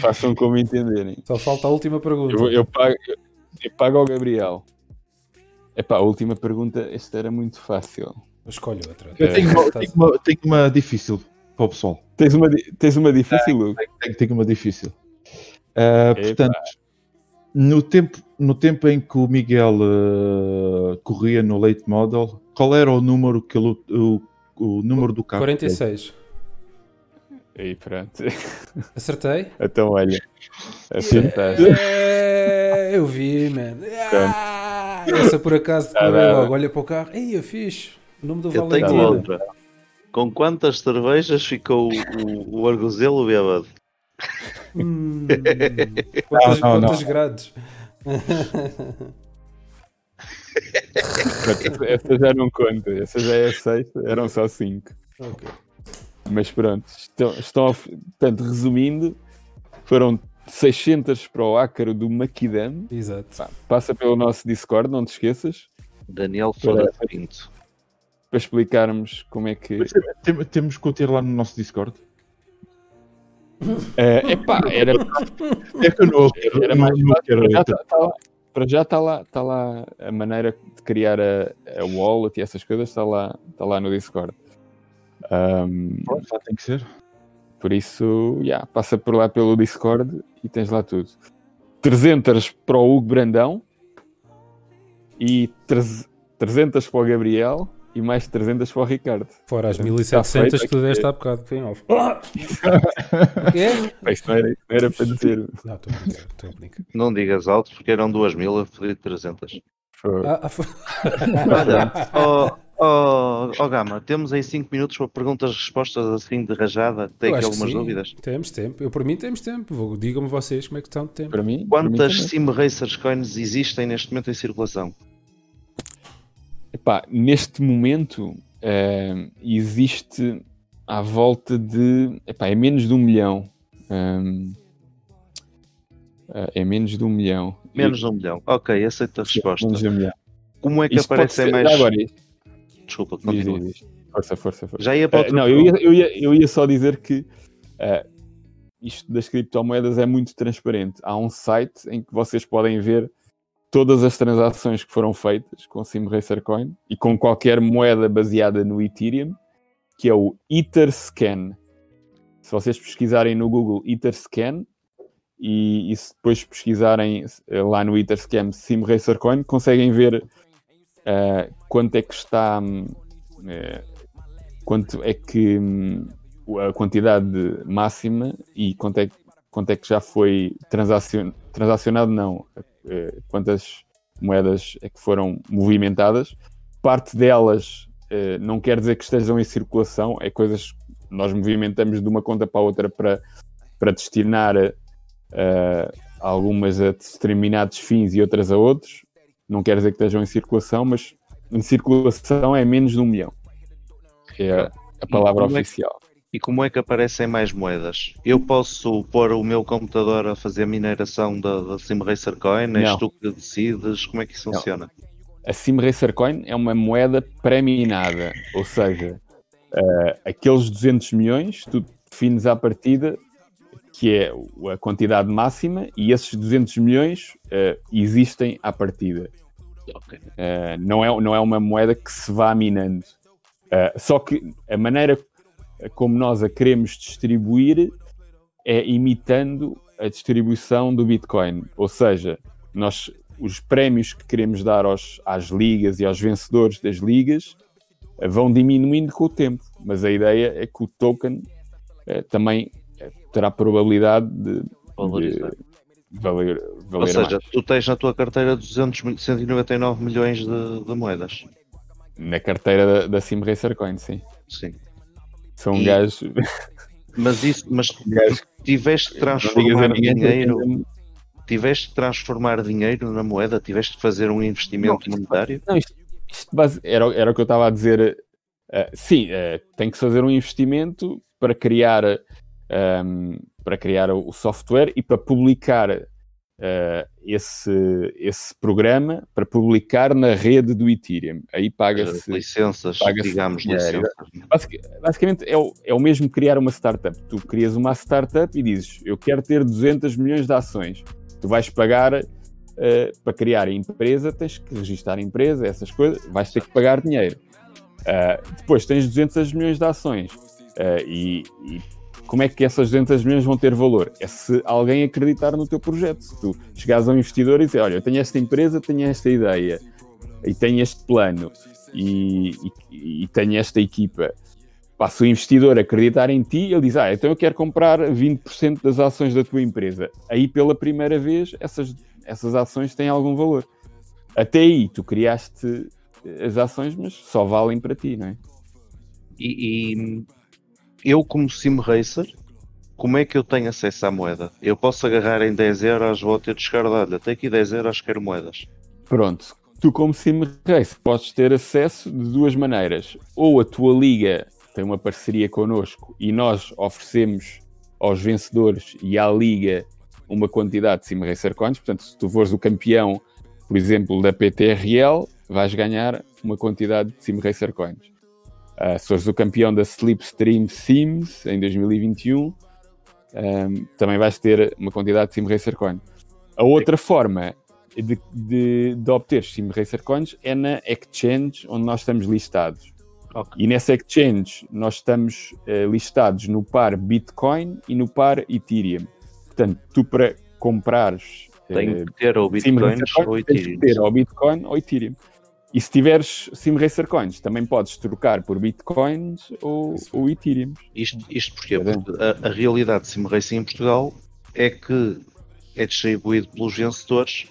Façam como entenderem. Só falta a última pergunta. Eu, eu pago, eu, eu pago ao Gabriel. Epá, a última pergunta, esta era muito fácil. Escolhe outra. Eu tenho uma, tenho uma- tenho uma difícil para o pessoal. Tens uma, tens uma difícil, Hugo? Tenho, tenho uma difícil. Ah, Epá. portanto, no tempo, no tempo em que o Miguel ah, corria no late model, qual era o número que ele, o, o número do carro? 46. Aí, pronto. Acertei? Então, olha. Acertaste. É, eu vi, man. Ah, essa por acaso Tá decorei dado. logo. Olha para o carro. Ei, eu fiz. O nome do Eu tenho outra. Com quantas cervejas ficou o, o Arguzelo bêbado? Hum, quantas, Não, não, quantas grades? Essa já não conta. Essa já é a sexta. Eram só cinco. Ok. Mas pronto. Estão, estão a- portanto, resumindo, foram 600 para o ácaro do Maquidam. Exato. Pá, Passa pelo nosso Discord, não te esqueças, Daniel Flora Pinto. Para explicarmos como é que. Tem- temos que o ter lá no nosso Discord. É epá, era, É que eu não era mais não fácil. quero Para já ter- está tá lá, para já está lá, tá lá a maneira de criar a, a wallet e essas coisas, está lá, está lá no Discord. Ahm, Pronto, já tem que ser. por isso, yeah, passa por lá pelo Discord e tens lá tudo. 300 para o Hugo Brandão e 300 para o Gabriel e mais 300 para o Ricardo. Fora as Está 1700 que tu deste há bocado que foi em off. O quê? Bem, Isto não era, não era para dizer. Não, estou a brincar, estou a brincar. Não digas alto porque eram 2 mil, eu pedi 300. Foi- Ah, ah, foi- Olha, ó ó, ó, Gama, temos aí 5 minutos para perguntas e respostas assim de rajada. Tem aqui algumas sim. dúvidas. Temos tempo. Eu, por mim, temos tempo. Digam-me vocês como é que estão de tempo. Para mim, para mim Quantas. Sim Racers Coins existem neste momento em circulação? Epá, neste momento eh, existe à volta de. Epá, é menos de um milhão. Ahm, eh, é menos de um milhão. Menos de um milhão. Ok, aceito a resposta. Menos de um milhão. Como é que Isto pode aparecem ser- mais. já Agora, Desculpa, continua. diz, diz. Força, força, força. Já ia para Eh, outro não, eu ia, eu, ia, eu ia só dizer que eh, isto das criptomoedas é muito transparente. Há um site em que vocês podem ver todas as transações que foram feitas com Simracer Coin e com qualquer moeda baseada no Ethereum, que é o Etherscan. Se vocês pesquisarem no Google Etherscan e, e se depois pesquisarem eh, lá no Etherscan Simracer Coin, conseguem ver eh, quanto é que está eh, quanto é que hum, a quantidade máxima e quanto é, quanto é que já foi transacion, transacionado, não, eh, quantas moedas é que foram movimentadas. Parte delas eh, não quer dizer que estejam em circulação, é coisas que nós movimentamos de uma conta para a outra para, para destinar eh, algumas a determinados fins e outras a outros. Não quer dizer que estejam em circulação, mas em circulação é menos de um milhão. É a, palavra é oficial. E como é que aparecem mais moedas? Eu posso pôr o meu computador a fazer mineração da, da Sim Racer Coin? És Não. tu que decides? Como é que isso Não. funciona? a Sim Racer Coin é uma moeda pré-minada, ou seja, uh, aqueles 200 milhões, tu defines à partida que é a quantidade máxima e esses 200 milhões uh, existem à partida. Okay. Uh, não, é, não é uma moeda que se vá minando. só que a maneira como nós a queremos distribuir é imitando a distribuição do Bitcoin. Ou seja, nós os prémios que queremos dar aos, às ligas e aos vencedores das ligas eh, vão diminuindo com o tempo, mas a ideia é que o token eh, também eh, terá probabilidade de valorizar. De valer, valer Ou seja, mais. tu tens na tua carteira 200, 199 milhões de, de moedas. Na carteira da, da Sim Racer Coin, sim. Sim. São e... gajos. Mas isso, mas gajo... tiveste que transformar dinheiro tiveste que transformar dinheiro na moeda? Tiveste que fazer um investimento não, monetário? Não, isto, isto base, era, era o que eu estava a dizer. Uh, sim, uh, tem que fazer um investimento para criar, um, ehm, para criar o software e para publicar uh, esse, esse programa, para publicar na rede do Ethereum. Aí paga-se. Licenças, paga digamos, licenças. basicamente é o, é o mesmo criar uma startup. Tu crias uma startup e dizes: Eu quero ter 200 milhões de ações tu vais pagar uh, para criar a empresa, tens que registrar a empresa, essas coisas, vais ter que pagar dinheiro. Uh, depois tens 200 milhões de ações uh, e, e, como é que essas 200 milhões vão ter valor? É se alguém acreditar no teu projeto. Se tu chegares a um investidor e dizer, olha, eu tenho esta empresa, tenho esta ideia e tenho este plano e, e, e tenho esta equipa passa o investidor acreditar em ti, ele diz: Ah, então eu quero comprar 20% das ações da tua empresa. Aí, pela primeira vez, essas, essas ações têm algum valor. Até aí, tu criaste as ações, mas só valem para ti, não é? E, e eu, como sim racer, como é que eu tenho acesso à moeda? Eu posso agarrar em 10 euros, vou ter de chegar, olha, tenho aqui 10 euros, quero moedas. Pronto, tu como sim racer podes ter acesso de duas maneiras. Ou a tua liga tem uma parceria connosco e nós oferecemos aos vencedores e à liga uma quantidade de Sim Racer Coins. Portanto, se tu fores o campeão, por exemplo, da PTRL, vais ganhar uma quantidade de Sim Racer Coins. Uh, se fores o campeão da Slipstream Sims em 2021, um, também vais ter uma quantidade de Sim Racer Coins. A outra forma de, de, de obter Sim Racer Coins é na exchange onde nós estamos listados. Okay. E nessa exchange nós estamos uh, listados no par Bitcoin e no par Ethereum. Portanto, tu para comprares. Tem que ter ou Bitcoin ou Ethereum. Tens que ter ou Bitcoin ou Ethereum. E se tiveres SimRacer Coins, também podes trocar por Bitcoins ou, ou Ethereum. Isto, isto porquê? Porque a, a realidade de SimRacing em Portugal é que é distribuído pelos vencedores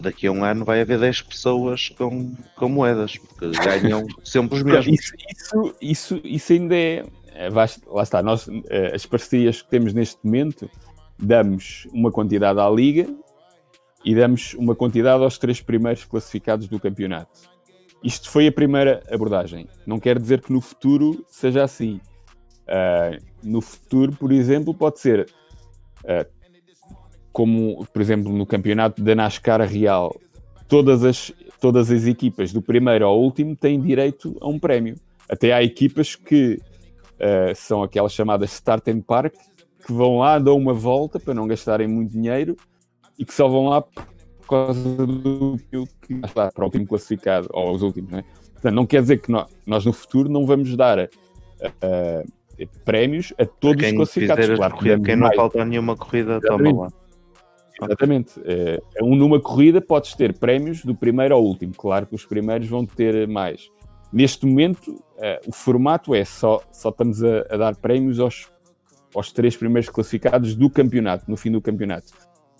daqui a um ano vai haver 10 pessoas com, com moedas, porque ganham sempre os mesmos. Isso, isso, isso, isso ainda é. é lá está, nós, eh, as parcerias que temos neste momento, damos uma quantidade à Liga e damos uma quantidade aos três primeiros classificados do campeonato. Isto foi a primeira abordagem. Não quer dizer que no futuro seja assim. Uh, no futuro, por exemplo, pode ser uh, como, por exemplo, no campeonato da NASCAR Real, todas as, todas as equipas, do primeiro ao último, têm direito a um prémio. Até há equipas que uh, são aquelas chamadas Start and Park, que vão lá, dão uma volta para não gastarem muito dinheiro e que só vão lá causa do que está para o último classificado, ou aos últimos, não é? Portanto, não quer dizer que nós, nós no futuro não vamos dar uh, prémios a todos os classificados. Claro, quem não falta nenhuma corrida, toma lá. Exatamente. É, é, um, numa corrida podes ter prémios do primeiro ao último. Claro que os primeiros vão ter mais. Neste momento, é, o formato é só, só estamos a, a, dar prémios aos, aos três primeiros classificados do campeonato, no fim do campeonato.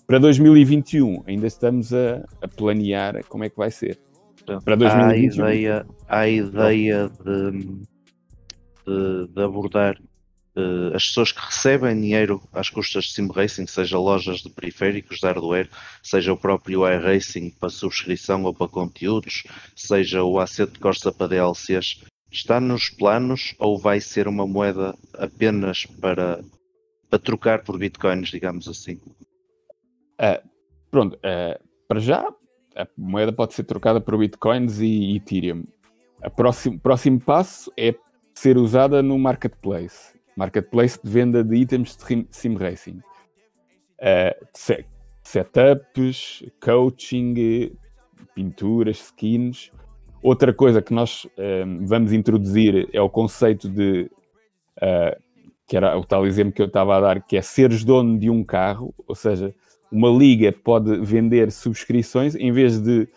Para 2021, ainda estamos a, a planear como é que vai ser. Para 2021. Há a ideia, há a ideia de, de, de abordar uh, as pessoas que recebem dinheiro às custas de sim racing, seja lojas de periféricos de hardware, seja o próprio iRacing para subscrição ou para conteúdos, seja o Asset Corsa para DLCs, está nos planos ou vai ser uma moeda apenas para, para trocar por bitcoins, digamos assim? Uh, pronto, uh, para já a moeda pode ser trocada por bitcoins e Ethereum. O próximo, próximo passo é ser usada no marketplace marketplace de venda de itens de sim racing. Uh, setups, coaching, pinturas, skins. Outra coisa que nós uh, vamos introduzir é o conceito de, uh, que era o tal exemplo que eu estava a dar, que é seres dono de um carro, ou seja, uma liga pode vender subscrições em vez de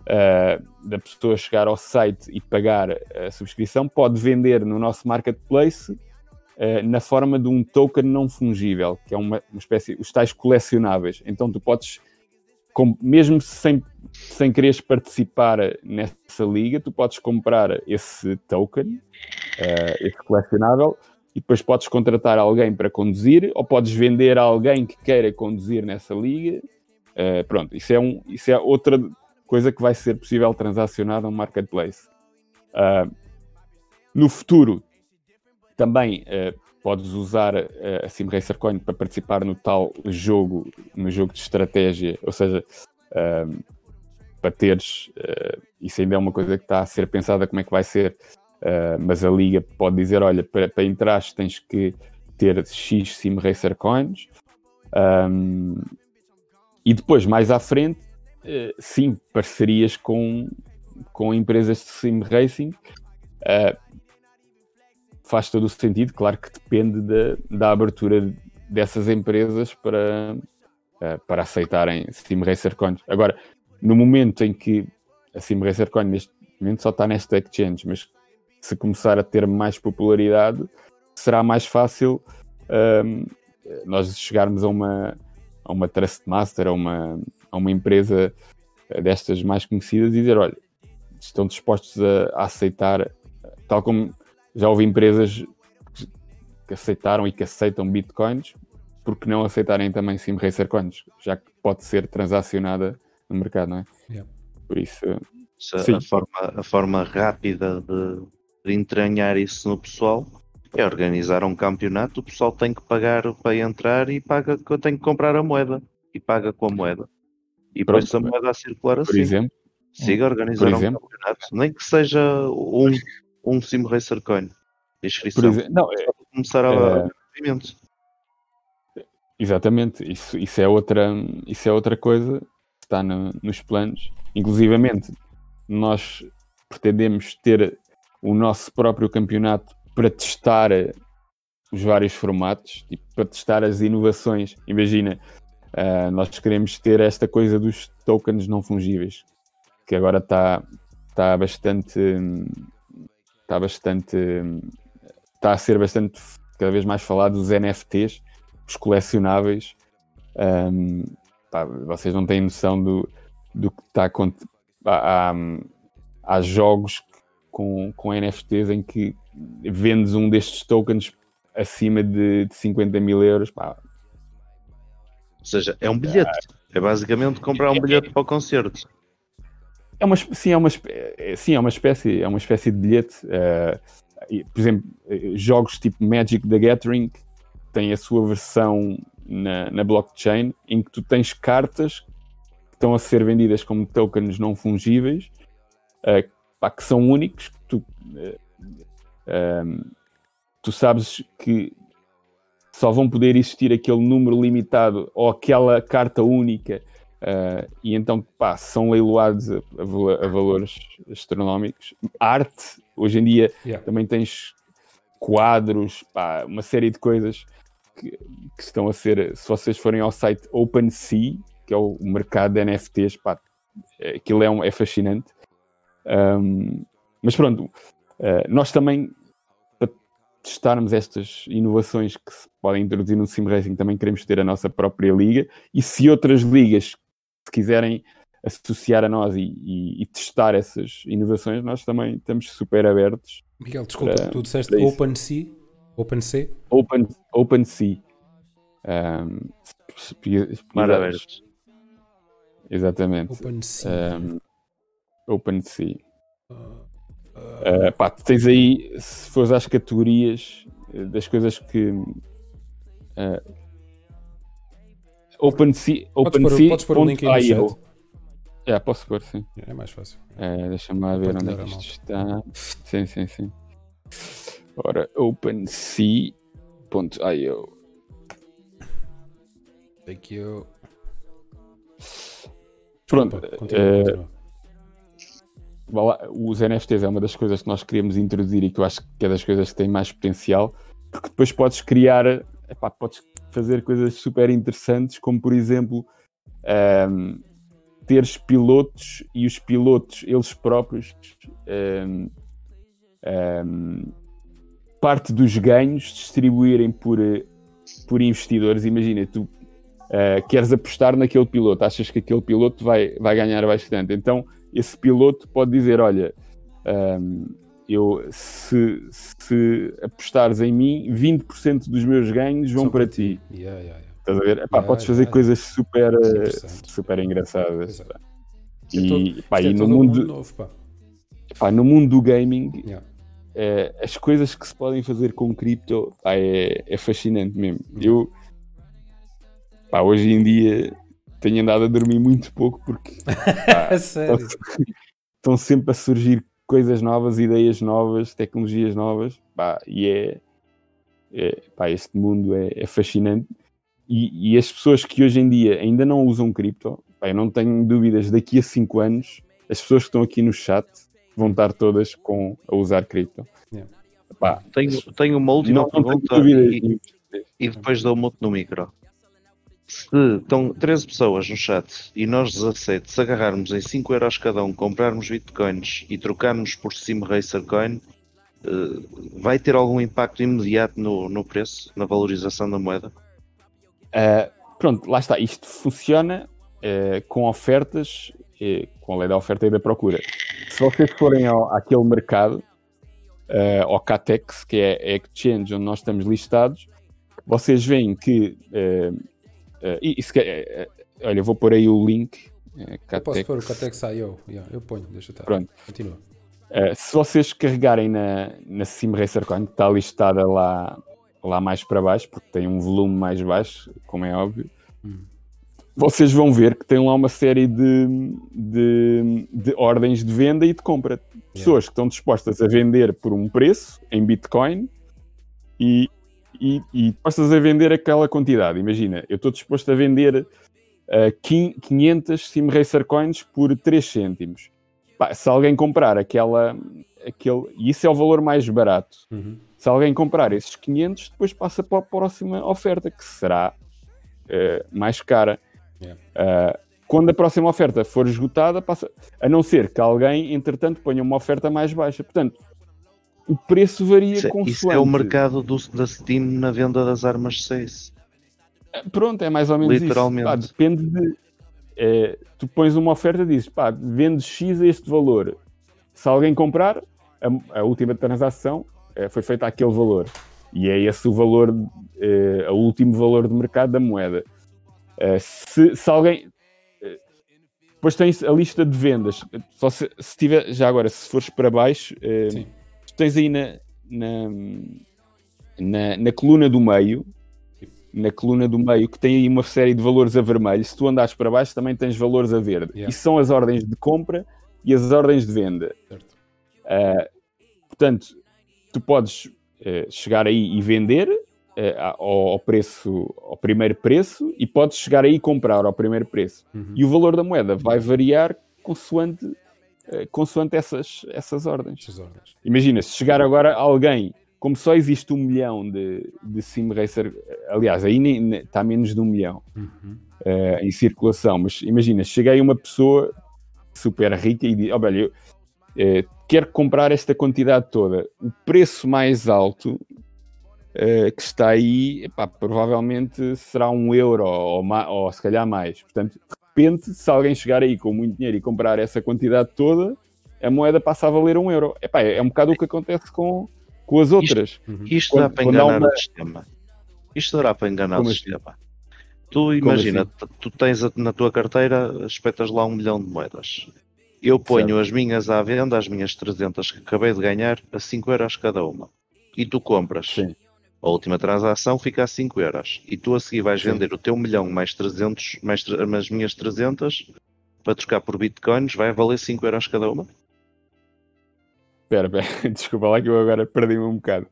uh, da pessoa chegar ao site e pagar a subscrição, pode vender no nosso marketplace uh, na forma de um token não fungível, que é uma, uma espécie, os tais colecionáveis. Então tu podes, com, mesmo sem, sem quereres participar nessa liga, tu podes comprar esse token, uh, esse colecionável, e depois podes contratar alguém para conduzir, ou podes vender a alguém que queira conduzir nessa liga. Uh, pronto, isso é, um, isso é outra coisa que vai ser possível transacionar no marketplace. Uh, no futuro, também uh, podes usar a Sim Racer Coin para participar no tal jogo, no jogo de estratégia, ou seja, para teres, isso ainda é uma coisa que está a ser pensada como é que vai ser, mas a liga pode dizer, olha, para, para entrar tens que ter X Sim Racer Coins, um, e depois, mais à frente, sim, parcerias com, com empresas de Sim Racing, Uh, faz todo o sentido, claro que depende de, da abertura dessas empresas para, uh, para aceitarem Steam Racer Coins. Agora, no momento em que a Steam Racer Coin neste momento só está nesta exchange, mas se começar a ter mais popularidade, será mais fácil um, nós chegarmos a uma, a uma Trustmaster, a uma, a uma empresa destas mais conhecidas e dizer, olha, estão dispostos a, a aceitar, tal como já houve empresas que aceitaram e que aceitam bitcoins, porque não aceitarem também Sim Racer Coins, já que pode ser transacionada no mercado, não é? Yeah. Por isso. A forma, a forma rápida de entranhar isso no pessoal é organizar um campeonato, o pessoal tem que pagar para entrar e paga que eu tenho que comprar a moeda e paga com a moeda. E põe a moeda a circular assim. Por exemplo. Siga a organizar um campeonato, nem que seja um um Sim Racer Coin. Inscrição. Exemplo, não, é, começar a é, movimento. Exatamente, isso, isso, é outra, isso é outra coisa que está no, nos planos. Inclusivamente, nós pretendemos ter o nosso próprio campeonato para testar os vários formatos, tipo, para testar as inovações. Imagina, uh, nós queremos ter esta coisa dos tokens não fungíveis, que agora está tá bastante está bastante. está a ser bastante cada vez mais falado dos NFTs, os colecionáveis. Um, pá, vocês não têm noção do, do que está a há, há jogos com, com NFTs em que vendes um destes tokens acima de, de 50 mil euros. Pá. Ou seja, é um bilhete. É basicamente comprar um bilhete para o concerto. É uma, sim, é uma, é, sim, é uma espécie, é uma espécie de bilhete. Uh, por exemplo, jogos tipo Magic the Gathering têm a sua versão na, na blockchain em que tu tens cartas que estão a ser vendidas como tokens não fungíveis, uh, pá, que são únicos. Que tu, uh, um, tu sabes que só vão poder existir aquele número limitado ou aquela carta única Uh, e então, pá, são leiloados a, a, a, valores astronómicos. Arte, hoje em dia, yeah. também tens quadros, pá, uma série de coisas que, que, estão a ser. Se vocês forem ao site OpenSea, que é o mercado de NFTs, pá, aquilo é, um, é fascinante. Um, mas pronto, uh, nós também, para testarmos estas inovações que se podem introduzir no Sim Racing, também queremos ter a nossa própria liga. E se outras ligas se quiserem associar a nós e, e, e, testar essas inovações, nós também estamos super abertos. Miguel, desculpa, para, tu disseste OpenSea? OpenSea? Open, OpenSea. Um, Maravilha. Exatamente. OpenSea. Um, OpenSea. Uh, uh, uh, pá, tens aí, se fores às categorias eh, das coisas que uh, OpenSea. OpenSea. Podes pôr o link aí no chat. É, posso pôr, sim. É mais fácil. É, Deixa-me lá ver onde é que isto está. Sim, sim, sim. Ora, OpenSea.io. Thank you. Pronto, continua, eh, continua. Os NFTs é uma das coisas que nós queríamos introduzir e que eu acho que é das coisas que tem mais potencial, porque depois podes criar, epá, podes fazer coisas super interessantes, como por exemplo ahm, teres pilotos e os pilotos, eles próprios, ahm, ahm, parte dos ganhos distribuírem por, eh, por investidores. Imagina, tu Uh, queres apostar naquele piloto, achas que aquele piloto vai, vai ganhar bastante. Então, esse piloto pode dizer: Olha, um, eu, se, se apostares em mim, 20% dos meus ganhos vão Só para ti. Yeah, yeah, yeah. Estás a ver? Epá, Yeah, podes fazer coisas super, é interessante. super engraçadas. Exato. E, Isto é pá, é e no, um mundo, novo, pá. pá, no mundo do gaming, eh, as coisas que se podem fazer com cripto é, é fascinante mesmo. Uhum. Eu, pá, hoje em dia, tenho andado a dormir muito pouco porque sério. estão sempre a surgir coisas novas, ideias novas, tecnologias novas, pá, e é, é- pá, este mundo é, é fascinante. E, e as pessoas que hoje em dia ainda não usam cripto, pá, eu não tenho dúvidas, daqui a 5 anos, as pessoas que estão aqui no chat vão estar todas com, a usar cripto. Yeah. Pá, Tenho, tenho uma última não, não tenho pergunta dúvidas. e, e depois dou mute no micro. Se estão 13 pessoas no chat e nós 17, se agarrarmos em 5 euros cada um, comprarmos bitcoins e trocarmos por Sim Racer Coin, eh, vai ter algum impacto imediato no, no preço, na valorização da moeda? Uh, pronto, lá está. Isto funciona uh, com ofertas, uh, com a lei da oferta e da procura. Se vocês forem ao, àquele mercado, uh, ao CATEX, que é a exchange onde nós estamos listados, vocês veem que. uh, uh, e, e se uh, olha, vou pôr aí o link. uh, Eu posso CATEX. pôr o Catex.io. Yeah, eu ponho, deixa estar. Pronto. Continua. Se vocês carregarem na, na Sim Racer Coin, que está listada lá, lá mais para baixo, porque tem um volume mais baixo, como é óbvio, Hum. vocês vão ver que tem lá uma série de, de, de ordens de venda e de compra. Pessoas que estão dispostas a vender por um preço em Bitcoin e, e, e dispostas a vender aquela quantidade. Imagina, eu estou disposto a vender uh, quin- 500 Sim Racer Coins por 3 cêntimos. Pá, se alguém comprar aquela, aquele, e isso é o valor mais barato, Uhum. se alguém comprar esses 500, depois passa para a próxima oferta, que será eh, mais cara. Yeah. Ah, quando a próxima oferta for esgotada, passa, a não ser que alguém, entretanto, ponha uma oferta mais baixa. Portanto, o preço varia Isso, é- consoante. isso é o mercado do, da Steam na venda das armas 6. Pronto, é mais ou menos Literalmente. isso. Pá, depende de. eh, tu pões uma oferta e dizes, pá, vendes X a este valor. Se alguém comprar, a, a última transação eh, foi feita àquele valor. E é esse o valor, eh, o último valor de mercado da moeda. Eh, se, se alguém. eh, depois tens a lista de vendas. Só se, se tiver, já agora, se fores para baixo, eh, Sim. Tu tens aí na, na, na, na coluna do meio, na coluna do meio, que tem aí uma série de valores a vermelho. Se tu andares para baixo, também tens valores a verde. Yeah. Isso são as ordens de compra e as ordens de venda. Ah, portanto, tu podes eh, chegar aí e vender eh, ao, preço, ao primeiro preço, e podes chegar aí e comprar ao primeiro preço. Uhum. E o valor da moeda vai variar consoante, consoante essas, essas ordens. Ordens. Imagina, se chegar agora alguém, como só existe um milhão de, de sim racer, aliás, aí nem- nem- está menos de um milhão Uhum. eh, em circulação, mas imagina, chega aí uma pessoa super rica e diz: "Ó, velho, eu eh, quero comprar esta quantidade toda. O preço mais alto eh, que está aí, epá, provavelmente será um euro ou, ou se calhar mais. Portanto, repente, se alguém chegar aí com muito dinheiro e comprar essa quantidade toda, a moeda passa a valer um euro. Epá, é um bocado o que acontece com, com as outras. Uhum. Isto Quando- dá para enganar uma- o sistema. Isto dará para enganar Como o assim? sistema. Tu imagina, assim? tu tens a- na tua carteira, espetas lá um milhão de moedas. Eu ponho Certo. as minhas à venda, as minhas 300 que acabei de ganhar, a 5 euros cada uma. E tu compras. Sim. A última transação fica a 5 euros. E tu a seguir vais Sim. vender o teu milhão mais 300, mais as minhas 300 para trocar por bitcoins vai valer 5 euros cada uma? Espera, espera, desculpa lá que eu agora perdi-me um bocado.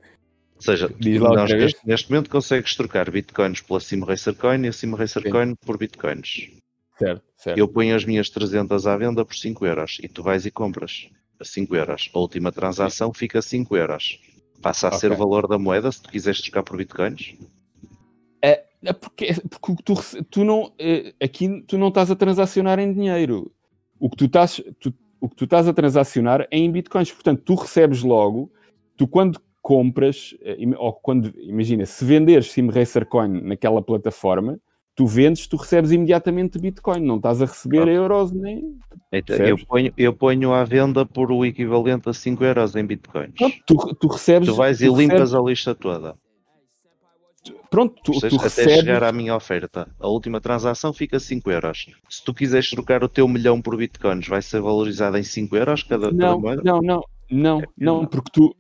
Ou seja, nós vez. neste, neste momento consegues trocar bitcoins pela Sim Racer Coin e a Sim Racer Sim. Coin por bitcoins. Certo, certo. Eu ponho as minhas 300 à venda por 5 euros e tu vais e compras a 5 euros. A última transação fica a 5 euros. Passa a ser o valor da moeda se tu quiseres trocar por bitcoins. É, é porque, porque o que tu, tu não, eh, aqui tu não estás a transacionar em dinheiro. O que tu estás, tu- o que tu estás a transacionar é em bitcoins. Portanto, tu recebes logo, tu quando compras, eh, ou quando, imagina, se venderes Sim Racer Coin naquela plataforma, tu vendes, tu recebes imediatamente bitcoin, não estás a receber Ah. euros nem. Então, eu, ponho, eu ponho à venda por o equivalente a 5 euros em bitcoins. Pronto, tu, tu recebes. Tu vais e tu limpas recebes- a lista toda. Pronto, tu, tu até recebes. chegar à minha oferta. A última transação fica 5 euros. Se tu quiseres trocar o teu milhão por bitcoins, vai ser valorizado em 5 euros cada, cada Não, moeda? não, não, não, É não, não. porque tu.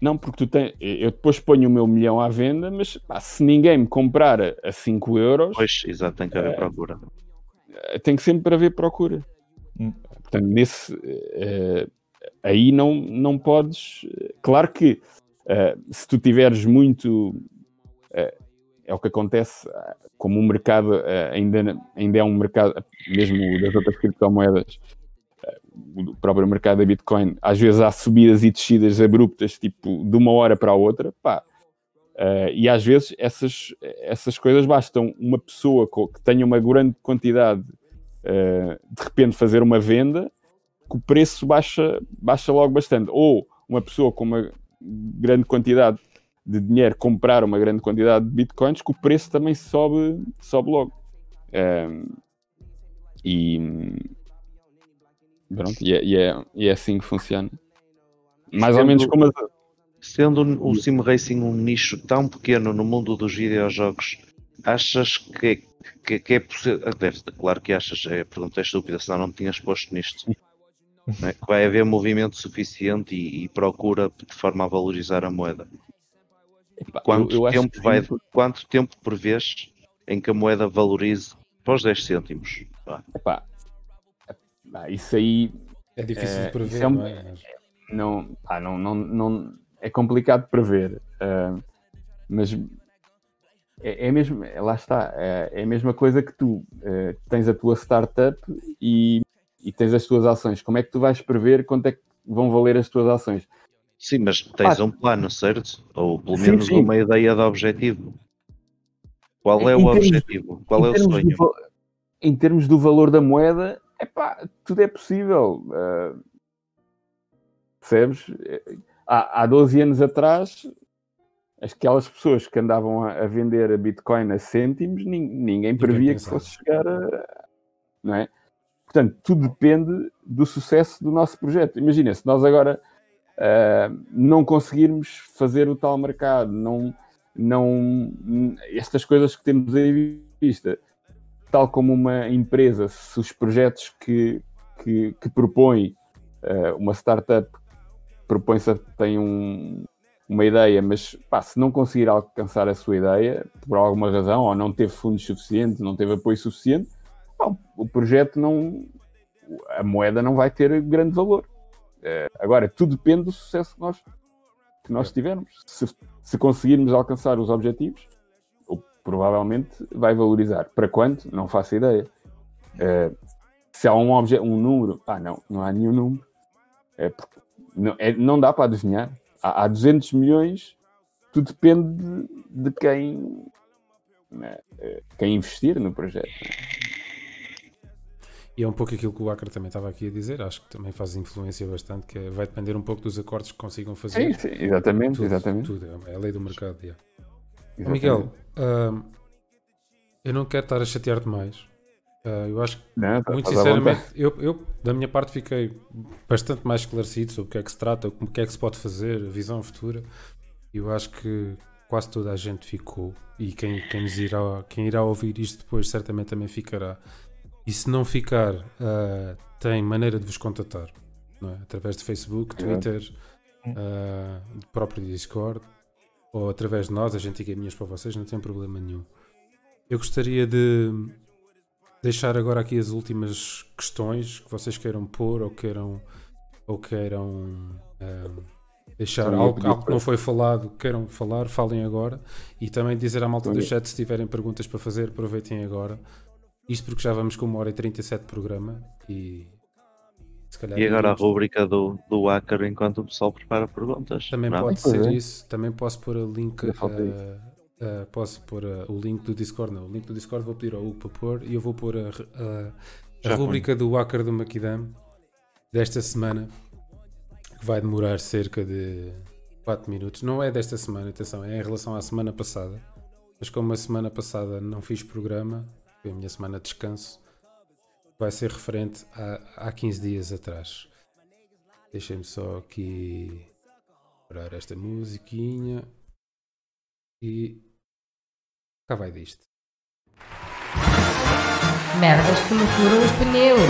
Não, porque tu tens. Eu depois ponho o meu milhão à venda, mas pá, se ninguém me comprar a- a 5 euros, Pois, exato, tem que haver É. procura. eh, tem que sempre haver procura. Hum. Portanto, nesse. eh, aí não, não podes. Claro que eh, se tu tiveres muito. é o que acontece, como o mercado ainda, ainda é um mercado, mesmo das outras criptomoedas, o próprio mercado da Bitcoin, às vezes há subidas e descidas abruptas, tipo de uma hora para a outra, pá. Eh, e às vezes essas, essas coisas bastam uma pessoa que tenha uma grande quantidade eh, de repente fazer uma venda que o preço baixa, baixa logo bastante. Ou uma pessoa com uma grande quantidade de dinheiro comprar uma grande quantidade de bitcoins que o preço também sobe, sobe logo. Ehm, e, pronto, e, é, e, é, e é assim que funciona. Mais ou Sendo- menos como as, Sendo o Sim Racing um nicho tão pequeno no mundo dos videojogos, achas que, que, que é possível. deve- Claro que achas, é, pergunta é estúpida, senão não me tinhas posto nisto. Não é? Que vai haver movimento suficiente e, e procura de forma a valorizar a moeda. Quanto, eu- eu acho tempo, que vai, quanto tempo prevês em que a moeda valorize para os 10 cêntimos? Epá, isso aí É difícil É, de prever, isso é um- não é? Não, pá, não, não, não é complicado de prever, ah, mas é, é mesmo, é- lá está, é, é a mesma coisa que tu ah, tens a tua startup e, e tens as tuas ações. Como é que tu vais prever quanto é que vão valer as tuas ações? Sim, mas tens Ah. um plano, certo? Ou pelo Sim, menos sim. uma ideia de objetivo. Qual é Em o termos- objetivo? Qual é o sonho? do em termos do valor da moeda, epá, tudo é possível. ah, percebes? Há, há 12 anos atrás, aquelas pessoas que andavam a, a vender a Bitcoin a cêntimos, nin- ninguém previa que fosse chegar a. Não é? Portanto, tudo depende do sucesso do nosso projeto. Imagina, se nós agora ah, não conseguirmos fazer o tal mercado, não, não, estas coisas que temos aí vista, tal como uma empresa, se os projetos que, que, que propõe ah, uma startup propõe-se tem um, uma ideia, mas pá, se não conseguir alcançar a sua ideia, por alguma razão, ou não teve fundos suficientes, não teve apoio suficiente, pá, o projeto não. a moeda não vai ter grande valor. Eh, agora, tudo depende do sucesso que nós, que nós tivermos. Se, se conseguirmos alcançar os objetivos, provavelmente vai valorizar. Para quanto? Não faço ideia. Eh, se há um, obje um número, ah, não, não há nenhum número. É porque não, é- não dá para adivinhar. Há, há 200 milhões, tudo depende de, de quem, né, eh, quem investir no projeto. E é um pouco aquilo que o Acre também estava aqui a dizer, acho que também faz influência bastante, que é- vai depender um pouco dos acordos que consigam fazer. Sim, sim, exatamente, Tudo, exatamente. tudo, é a lei do mercado. yeah. Exatamente. Miguel, ahm, eu não quero estar a chatear-te mais. Ah, eu acho que, Não, tá- muito sinceramente, eu, eu, da minha parte, fiquei bastante mais esclarecido sobre o que é que se trata, o que é que se pode fazer, a visão futura. Eu acho que quase toda a gente ficou e quem, quem, nos irá, quem irá ouvir isto depois certamente também ficará. E se não ficar, ah, tem maneira de vos contatar, é? através de Facebook. Twitter, ah, do próprio Discord ou através de nós, a gente encaminha para vocês, não tem problema nenhum. Eu gostaria de, deixar agora aqui as últimas questões que vocês queiram pôr ou queiram, ou queiram ehm, deixar algo, algo que não foi falado, queiram falar, falem agora. E também dizer à malta do chat se tiverem perguntas para fazer, aproveitem agora. Isto porque já vamos com uma hora e 37 de programa e calhar E agora a rubrica do, do hacker enquanto o pessoal prepara perguntas. Também não? pode Pois ser é. isso. Também posso pôr o link. Eh, eh, posso pôr eh, o link do Discord. Não, o link do Discord vou pedir ao Hugo para pôr e eu vou pôr a, a- a Já rubrica do hacker do Maquidam desta semana que vai demorar cerca de 4 minutos. Não é desta semana, atenção, é em relação à semana passada. Mas como a semana passada não fiz programa, foi a minha semana de descanso, vai ser referente a, há 15 dias atrás. Deixem-me só aqui parar esta musiquinha e cá vai disto. Merdas que me furam os pneus.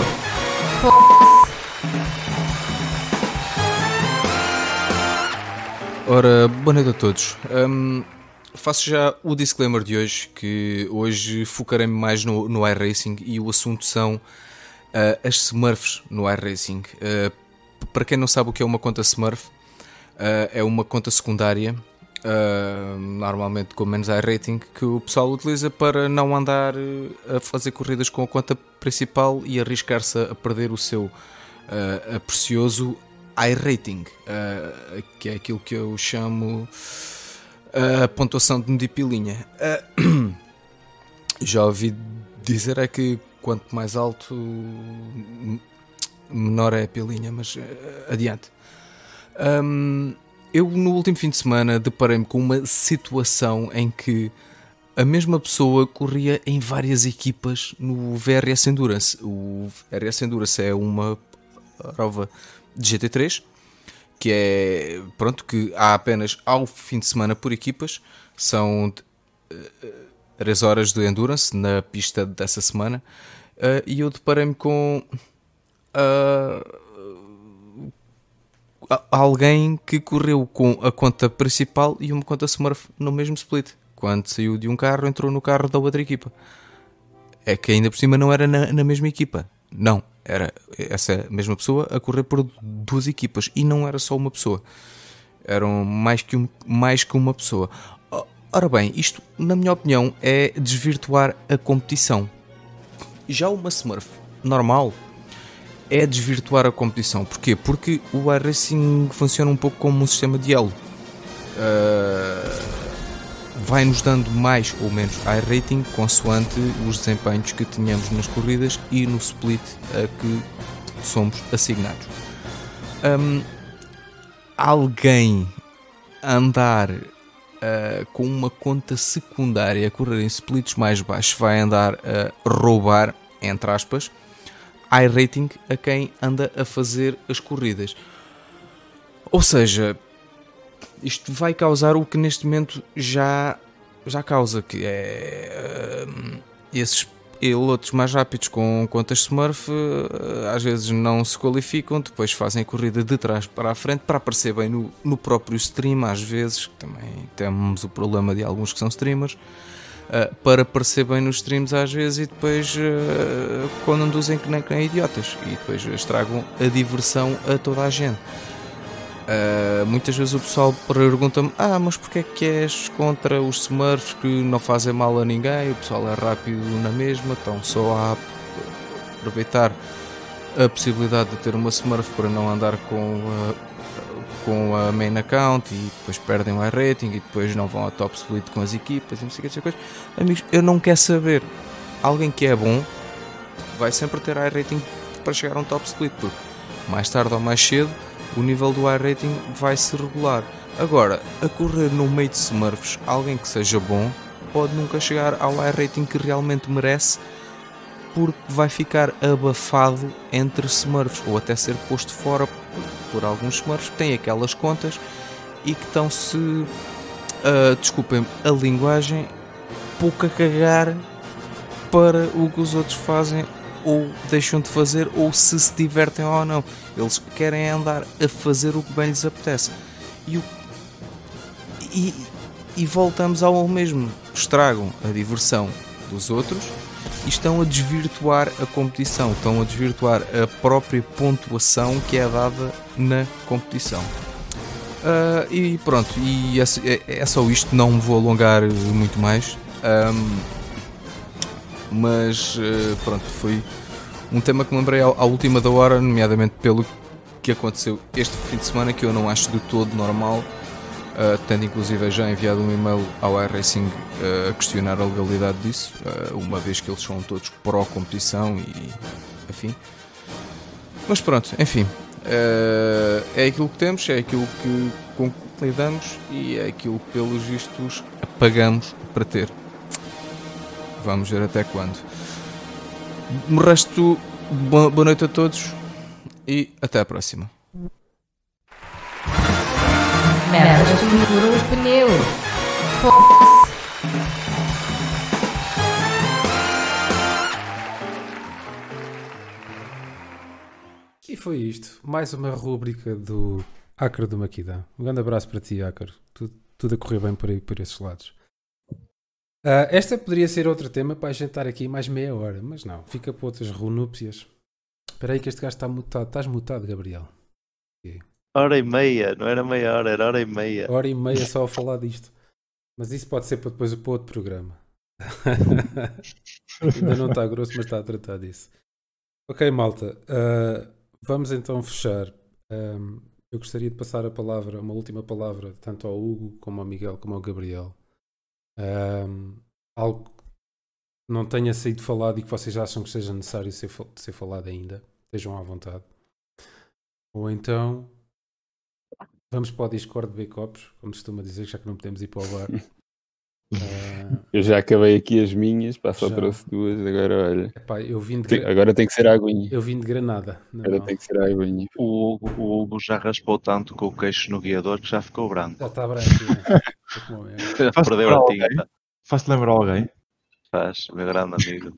Ora, boa noite a todos. Hum, faço já o disclaimer de hoje, que hoje focarei-me mais no, no iRacing e o assunto são ah, as Smurfs no iRacing. Ah, para quem não sabe o que é uma conta Smurf, ah, é uma conta secundária, normalmente com menos iRating, que o pessoal utiliza para não andar eh, a fazer corridas com a conta principal e arriscar-se a perder o seu precioso iRating, que é aquilo que eu chamo a pontuação de medir pilinha. Ah, já ouvi dizer é que quanto mais alto, menor é a pilinha, mas ah, adiante. Hum, eu no último fim de semana deparei-me com uma situação em que a mesma pessoa corria em várias equipas no VRS Endurance. O VRS Endurance é uma prova de GT3 que é pronto que há apenas ao fim de semana por equipas são 3 horas de endurance na pista dessa semana eh, e eu deparei-me com a- alguém que correu com a conta principal e uma conta Smurf no mesmo split. Quando saiu de um carro, entrou no carro da outra equipa. É que ainda por cima não era na, na mesma equipa. Não, era essa mesma pessoa a correr por duas equipas e não era só uma pessoa. Eram mais que, um, mais que uma pessoa. Ora bem, isto, na minha opinião, é desvirtuar a competição. Já uma Smurf normal é desvirtuar a competição. Porquê? Porque o iRacing funciona um pouco como um sistema de elo. Uh, vai-nos dando mais ou menos iRating consoante os desempenhos que tenhamos nas corridas e no split a que somos assignados. Um, alguém andar uh, com uma conta secundária a correr em splits mais baixos vai andar a roubar, entre aspas, iRating a quem anda a fazer as corridas. Ou seja, isto vai causar o que neste momento já, já causa, que é hum, esses pilotos mais rápidos com contas Smurf eh, às vezes não se qualificam, depois fazem a corrida de trás para a frente para aparecer bem no, no próprio stream, às vezes, também temos o problema de alguns que são streamers, Uh, para aparecer bem nos streams às vezes e depois uh, conduzem que nem, que nem idiotas e depois estragam a diversão a toda a gente. Uh, muitas vezes o pessoal pergunta-me: Ah, mas porquê é que és contra os Smurfs que não fazem mal a ninguém? O pessoal é rápido na mesma, estão só a aproveitar a possibilidade de ter uma Smurf para não andar com a, com a main account e depois perdem o rating e depois não vão ao top split com as equipas e não sei o que, que. Amigos, eu não quero saber. Alguém que é bom vai sempre ter rating para chegar a um top split, porque mais tarde ou mais cedo o nível do iRating vai se regular. Agora, a correr no meio de Smurfs, alguém que seja bom pode nunca chegar ao iRating que realmente merece porque vai ficar abafado entre Smurfs ou até ser posto fora por alguns Smurfs que têm aquelas contas e que estão-se, uh, desculpem a linguagem, pouco a cagar para o que os outros fazem ou deixam de fazer ou se se divertem ou não. Eles querem andar a fazer o que bem lhes apetece. E, o... e, e voltamos ao mesmo. Estragam a diversão dos outros e estão a desvirtuar a competição, estão a desvirtuar a própria pontuação que é dada na competição. Uh, e pronto, e é, é, só isto, não me vou alongar muito mais. Um, mas uh, pronto, foi um tema que me lembrei à, última da hora, nomeadamente pelo que aconteceu este fim de semana, que eu não acho de todo normal. Uh, tendo inclusive já enviado um e-mail ao iRacing uh, a questionar a legalidade disso, uh, uma vez que eles são todos pró-competição e enfim. Mas pronto, enfim, é aquilo que temos, é aquilo que lidamos e é aquilo que pelos vistos pagamos para ter. Vamos ver até quando. O resto, boa noite a todos e até a próxima. Merdas que me furam os pneus. E foi isto. Mais uma rúbrica do Acre do Maquidã. Um grande abraço para ti, Acre. Tudo, tudo a correr bem por aí, por esses lados. Uh, esta poderia ser outro tema para a gente estar aqui mais meia hora, mas não, fica para outras renúpcias. Espera aí que este gajo está mutado. Estás mutado, Gabriel. Okay. Hora e meia, não era meia hora, era hora e meia. Hora e meia só a falar disto. Mas isso pode ser para depois para outro programa. Ainda não está grosso, mas está a tratar disso. Ok, malta. Uh, vamos então fechar. Um, eu gostaria de passar a palavra, uma última palavra, tanto ao Hugo, como ao Miguel, como ao Gabriel. Algo que não tenha sido falado e que vocês acham que seja necessário ser, ser falado ainda. Estejam à vontade. Ou então vamos para o Discord de Copos, como costuma dizer, já que não podemos ir para o bar. Uh, eu já acabei aqui as minhas, pá, só já. trouxe duas, agora olha. Epá, eu vim de... Agora tem que ser aguinha. Eu vim de Granada. Agora tem que ser aguinha. O Hugo, o Hugo já raspou tanto com o queixo no guiador que já ficou branco. Já está branco. Né? já perdeu a tinta. Faz-te lembrar alguém? Faz, meu grande amigo.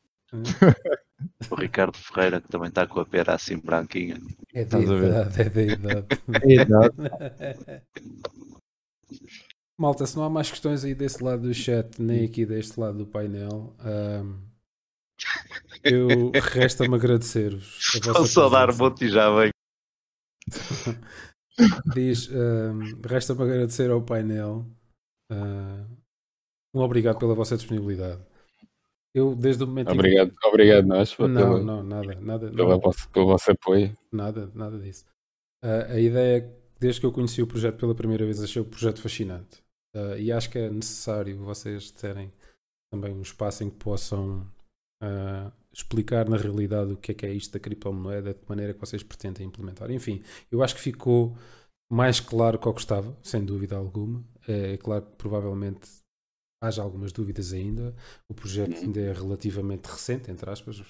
o Ricardo Ferreira, que também está com a pera assim branquinha. É da idade, é da idade. É idade. Malta, se não há mais questões aí desse lado do chat, nem aqui deste lado do painel, um, eu resta-me agradecer-vos. Vou só dar bote e já vem. Diz, um, resta-me agradecer ao painel. Uh, um obrigado pela vossa disponibilidade. Eu, desde o momento Obrigado, que... obrigado nós. Não, pela, não, nada, nada. Pela não, vosso, pelo vosso apoio. Nada, nada disso. Uh, a ideia é desde que eu conheci o projeto pela primeira vez, achei o projeto fascinante. Uh, e acho que é necessário vocês terem também um espaço em que possam uh, explicar na realidade o que é que é isto da criptomoeda, de maneira que vocês pretendem implementar. Enfim, eu acho que ficou mais claro que eu gostava, sem dúvida alguma. É claro que provavelmente haja algumas dúvidas ainda. O projeto uhum. ainda é relativamente recente, entre aspas.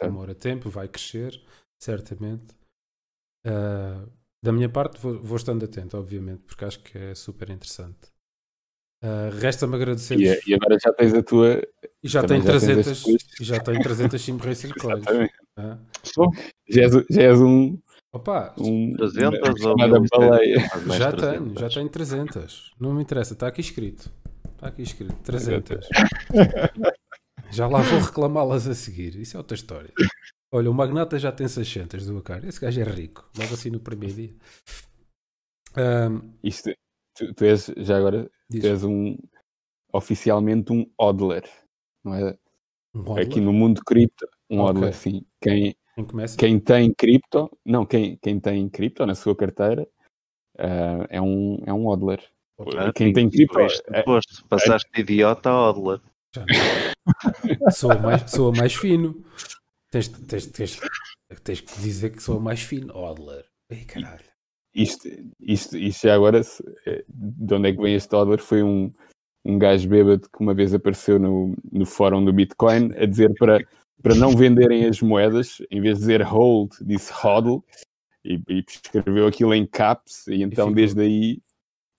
Demora tempo, vai crescer, certamente. Uh, da minha parte, vou, vou, estando atento, obviamente, porque acho que é super interessante. Uh, Resta-me agradecer. E, e, agora já tens a tua. E já tem 300, e já tem 300 Sim Racing Coins. Ah. Já, és, já és um. Opa, um, 300 ou baleia. Já 300. tenho, já tenho 300. Não me interessa, está aqui escrito. Está aqui escrito 300. já lá vou reclamá-las a seguir. Isso é outra história. Olha, o Magnata já tem 600 do Acar. Esse gajo é rico. Logo assim no primeiro dia. Um, Isto, tu, tu, és, já agora, diz. tu és um, oficialmente um hodler. Não é? Um Aqui no mundo cripto, um okay. hodler, sim. Quem, quem, quem, tem cripto, não, quem, quem tem cripto na sua carteira uh, é, um, é um hodler. Ah, quem tem cripto. É, posto, passaste de idiota a hodler. sou, mais, sou mais fino. Tens, tens, tens, tens que dizer que sou mais fino. Hodler. Ei, caralho. Isto, isto, isto já agora, eh, de onde é que vem este Hodler? Foi um, um gajo bêbado que uma vez apareceu no, no fórum do Bitcoin a dizer para, para não venderem as moedas, em vez de dizer hold, disse hodl e, e escreveu aquilo em caps, e então e desde aí,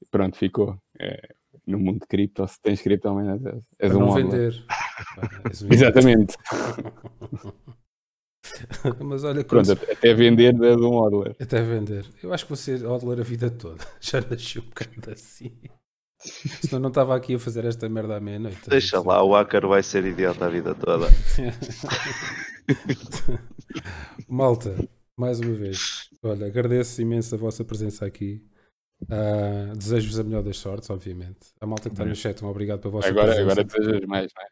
pronto, ficou. É, no mundo de cripto, se tens cripto, és, és um não vender. Exatamente. Mas olha, Pronto, até vender é de um hodler. Até vender. Eu acho que vou ser hodler a vida toda. Já nasci um bocado assim. Senão não estava aqui a fazer esta merda à meia-noite. Deixa lá, o hacker vai ser idiota a vida toda. Malta, mais uma vez, olha, agradeço imenso a vossa presença aqui. Ah, Desejo-vos a melhor das sortes, obviamente. A malta que está no chat, um obrigado pela vossa Agora, presença. agora desejas mais, não é?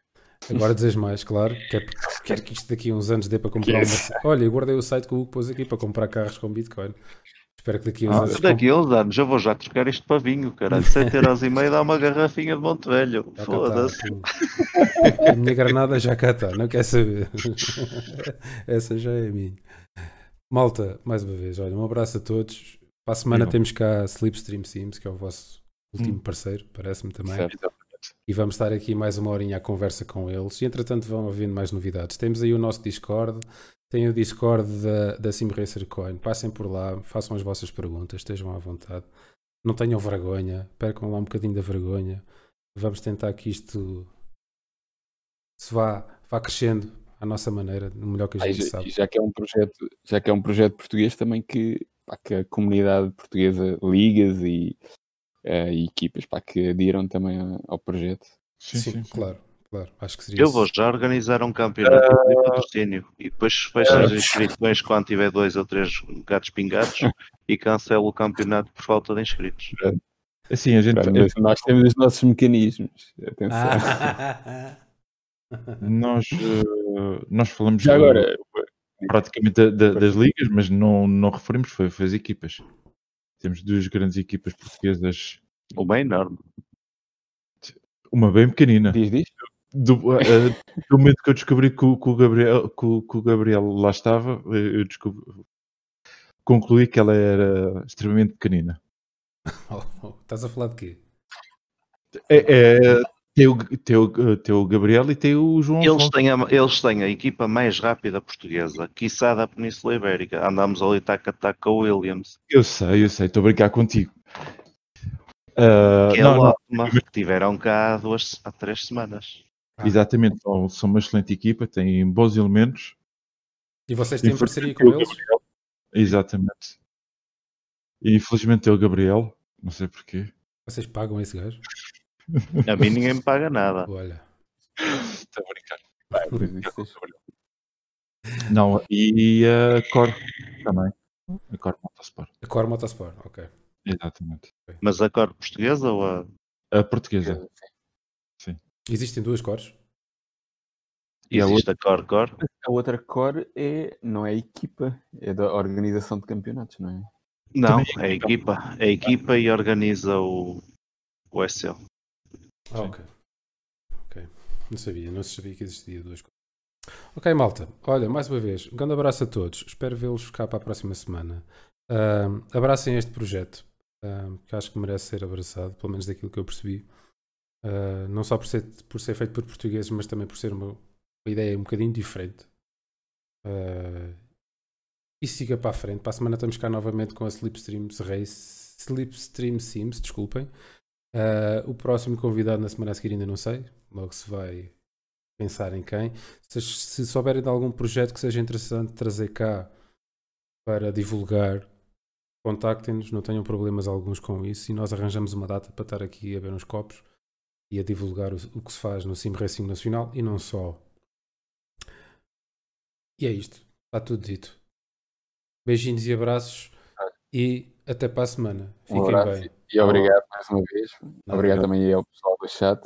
Agora desejo mais, claro. Quero, quero que isto daqui a uns anos dê para comprar uma. Olha, eu guardei o site que o Hugo pôs aqui para comprar carros com Bitcoin. Espero que daqui a uns Ah, anos. daqui a uns anos eu vou já trocar isto para vinho, caralho. 7 euros e meio dá uma garrafinha de Monte Velho. Tá, Foda-se. pum. A minha granada já cá está, não quer saber. Essa já é a minha. Malta, mais uma vez, olha, um abraço a todos. Para a semana Vivam. temos cá Slipstream Sims, que é o vosso último Hum. parceiro, parece-me também. Certo. E vamos estar aqui mais uma horinha à conversa com eles. E entretanto vão havendo mais novidades. Temos aí o nosso Discord. Tem o Discord da, da Sim Racer Coin. Passem por lá, façam as vossas perguntas, estejam à vontade. Não tenham vergonha, percam lá um bocadinho da vergonha. Vamos tentar que isto se vá, vá crescendo à nossa maneira, no melhor que a Ah, gente já, sabe. já que é um projeto, já que é um projeto português também que, pá, que a comunidade portuguesa, ligas e, eh, e equipas pá, que adiram também ao projeto. Sim, sim, sim. claro, claro. Acho que seria Eu isso. vou já organizar um campeonato de patrocínio e depois fecho as inscrições quando tiver dois ou três gatos pingados e cancelo o campeonato por falta de inscritos. Assim, a gente. Mas nós temos os nossos mecanismos. Atenção. Ah. Nós, eh, nós falamos Já eh, agora, praticamente da- da- das ligas, mas não, não referimos, foi, foi as equipas. Temos duas grandes equipas portuguesas, bem enorme. uma bem pequenina. diz, diz. Do, eh, do momento que eu descobri que o, que o Gabriel, que, o, que o Gabriel lá estava, eh, eu descobri- concluí que ela era extremamente pequenina. Oh, oh, Estás a falar de quê? É, é, tem, o, tem, o, tem o Gabriel e tem o João Eles Afonso. têm, a, eles têm a equipa mais rápida portuguesa, quiçá da Península Ibérica. Andamos ali taca a taca com o Williams. Eu sei, eu sei, estou a brincar contigo. Ah, Que é não, não, ótima. Tiveram cá há, duas, há três semanas. Ah. exatamente, são, são uma excelente equipa, têm bons elementos. E vocês têm parceria com eles? Gabriel- Exatamente. E infelizmente é o Gabriel, não sei porquê. Vocês pagam esse gajo? A mim ninguém me paga nada. Olha. Estou a brincar. É- Não, e a Cor também. A Cor Motorsport. A Core Motorsport, ok. Exatamente. Mas a cor portuguesa ou a. A portuguesa. Existem duas cores? E a Existe a Cor Cor? A outra core é, não é equipa, é da organização de campeonatos, não é? Não, é a equipa. É a equipa e organiza o, o SL. Ah, ok. Ok. Não sabia, não sabia que existia duas cores. Ok, malta. Olha, mais uma vez, um grande abraço a todos. Espero vê-los cá para a próxima semana. Ahm, abracem este projeto, ahm, que acho que merece ser abraçado, pelo menos daquilo que eu percebi. Ah, não só por ser, por ser feito por portugueses, mas também por ser uma, uma ideia um bocadinho diferente. Ah, e siga para a frente. Para a semana estamos cá novamente com a Slipstream Race. Slipstream Sims, desculpem. Ah, o próximo convidado na semana a seguir ainda não sei. Logo se vai pensar em quem. Se, se souberem de algum projeto que seja interessante trazer cá para divulgar, contactem-nos, não tenham problemas alguns com isso e nós arranjamos uma data para estar aqui a ver uns copos e a divulgar o, o que se faz no Sim Racing Nacional e não só. E é isto. Está tudo dito. Beijinhos e abraços e até para a semana. Um Fiquem abraço bem. E obrigado mais uma vez. Não, obrigado não. também ao pessoal do chat.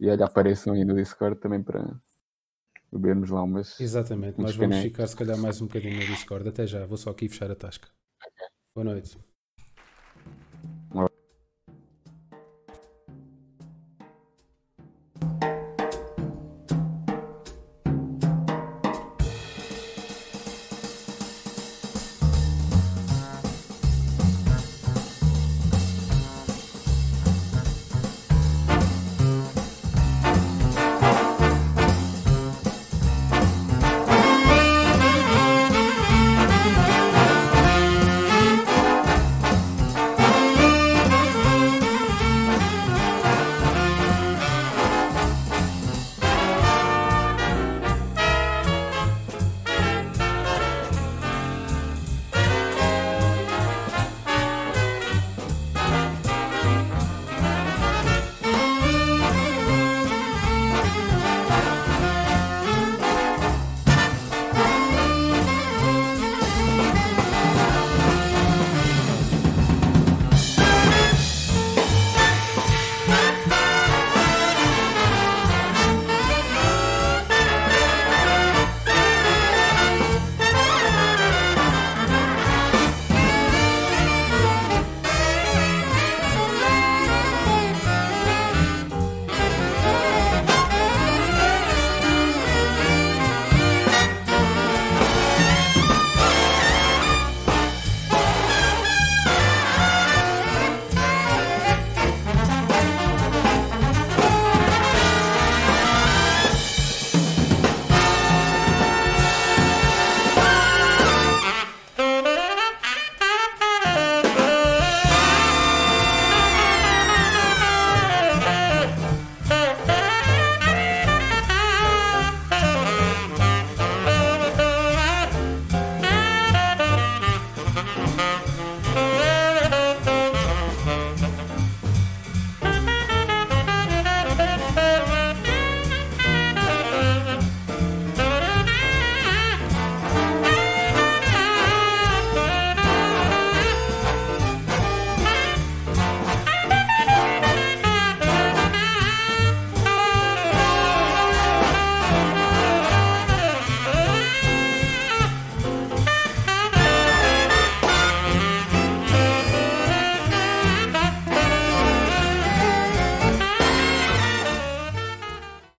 E olha, apareçam aí no Discord também para bebermos lá umas. Exatamente, nós vamos ficar se calhar mais um bocadinho no Discord. Até já, vou só aqui fechar a tasca. Boa noite.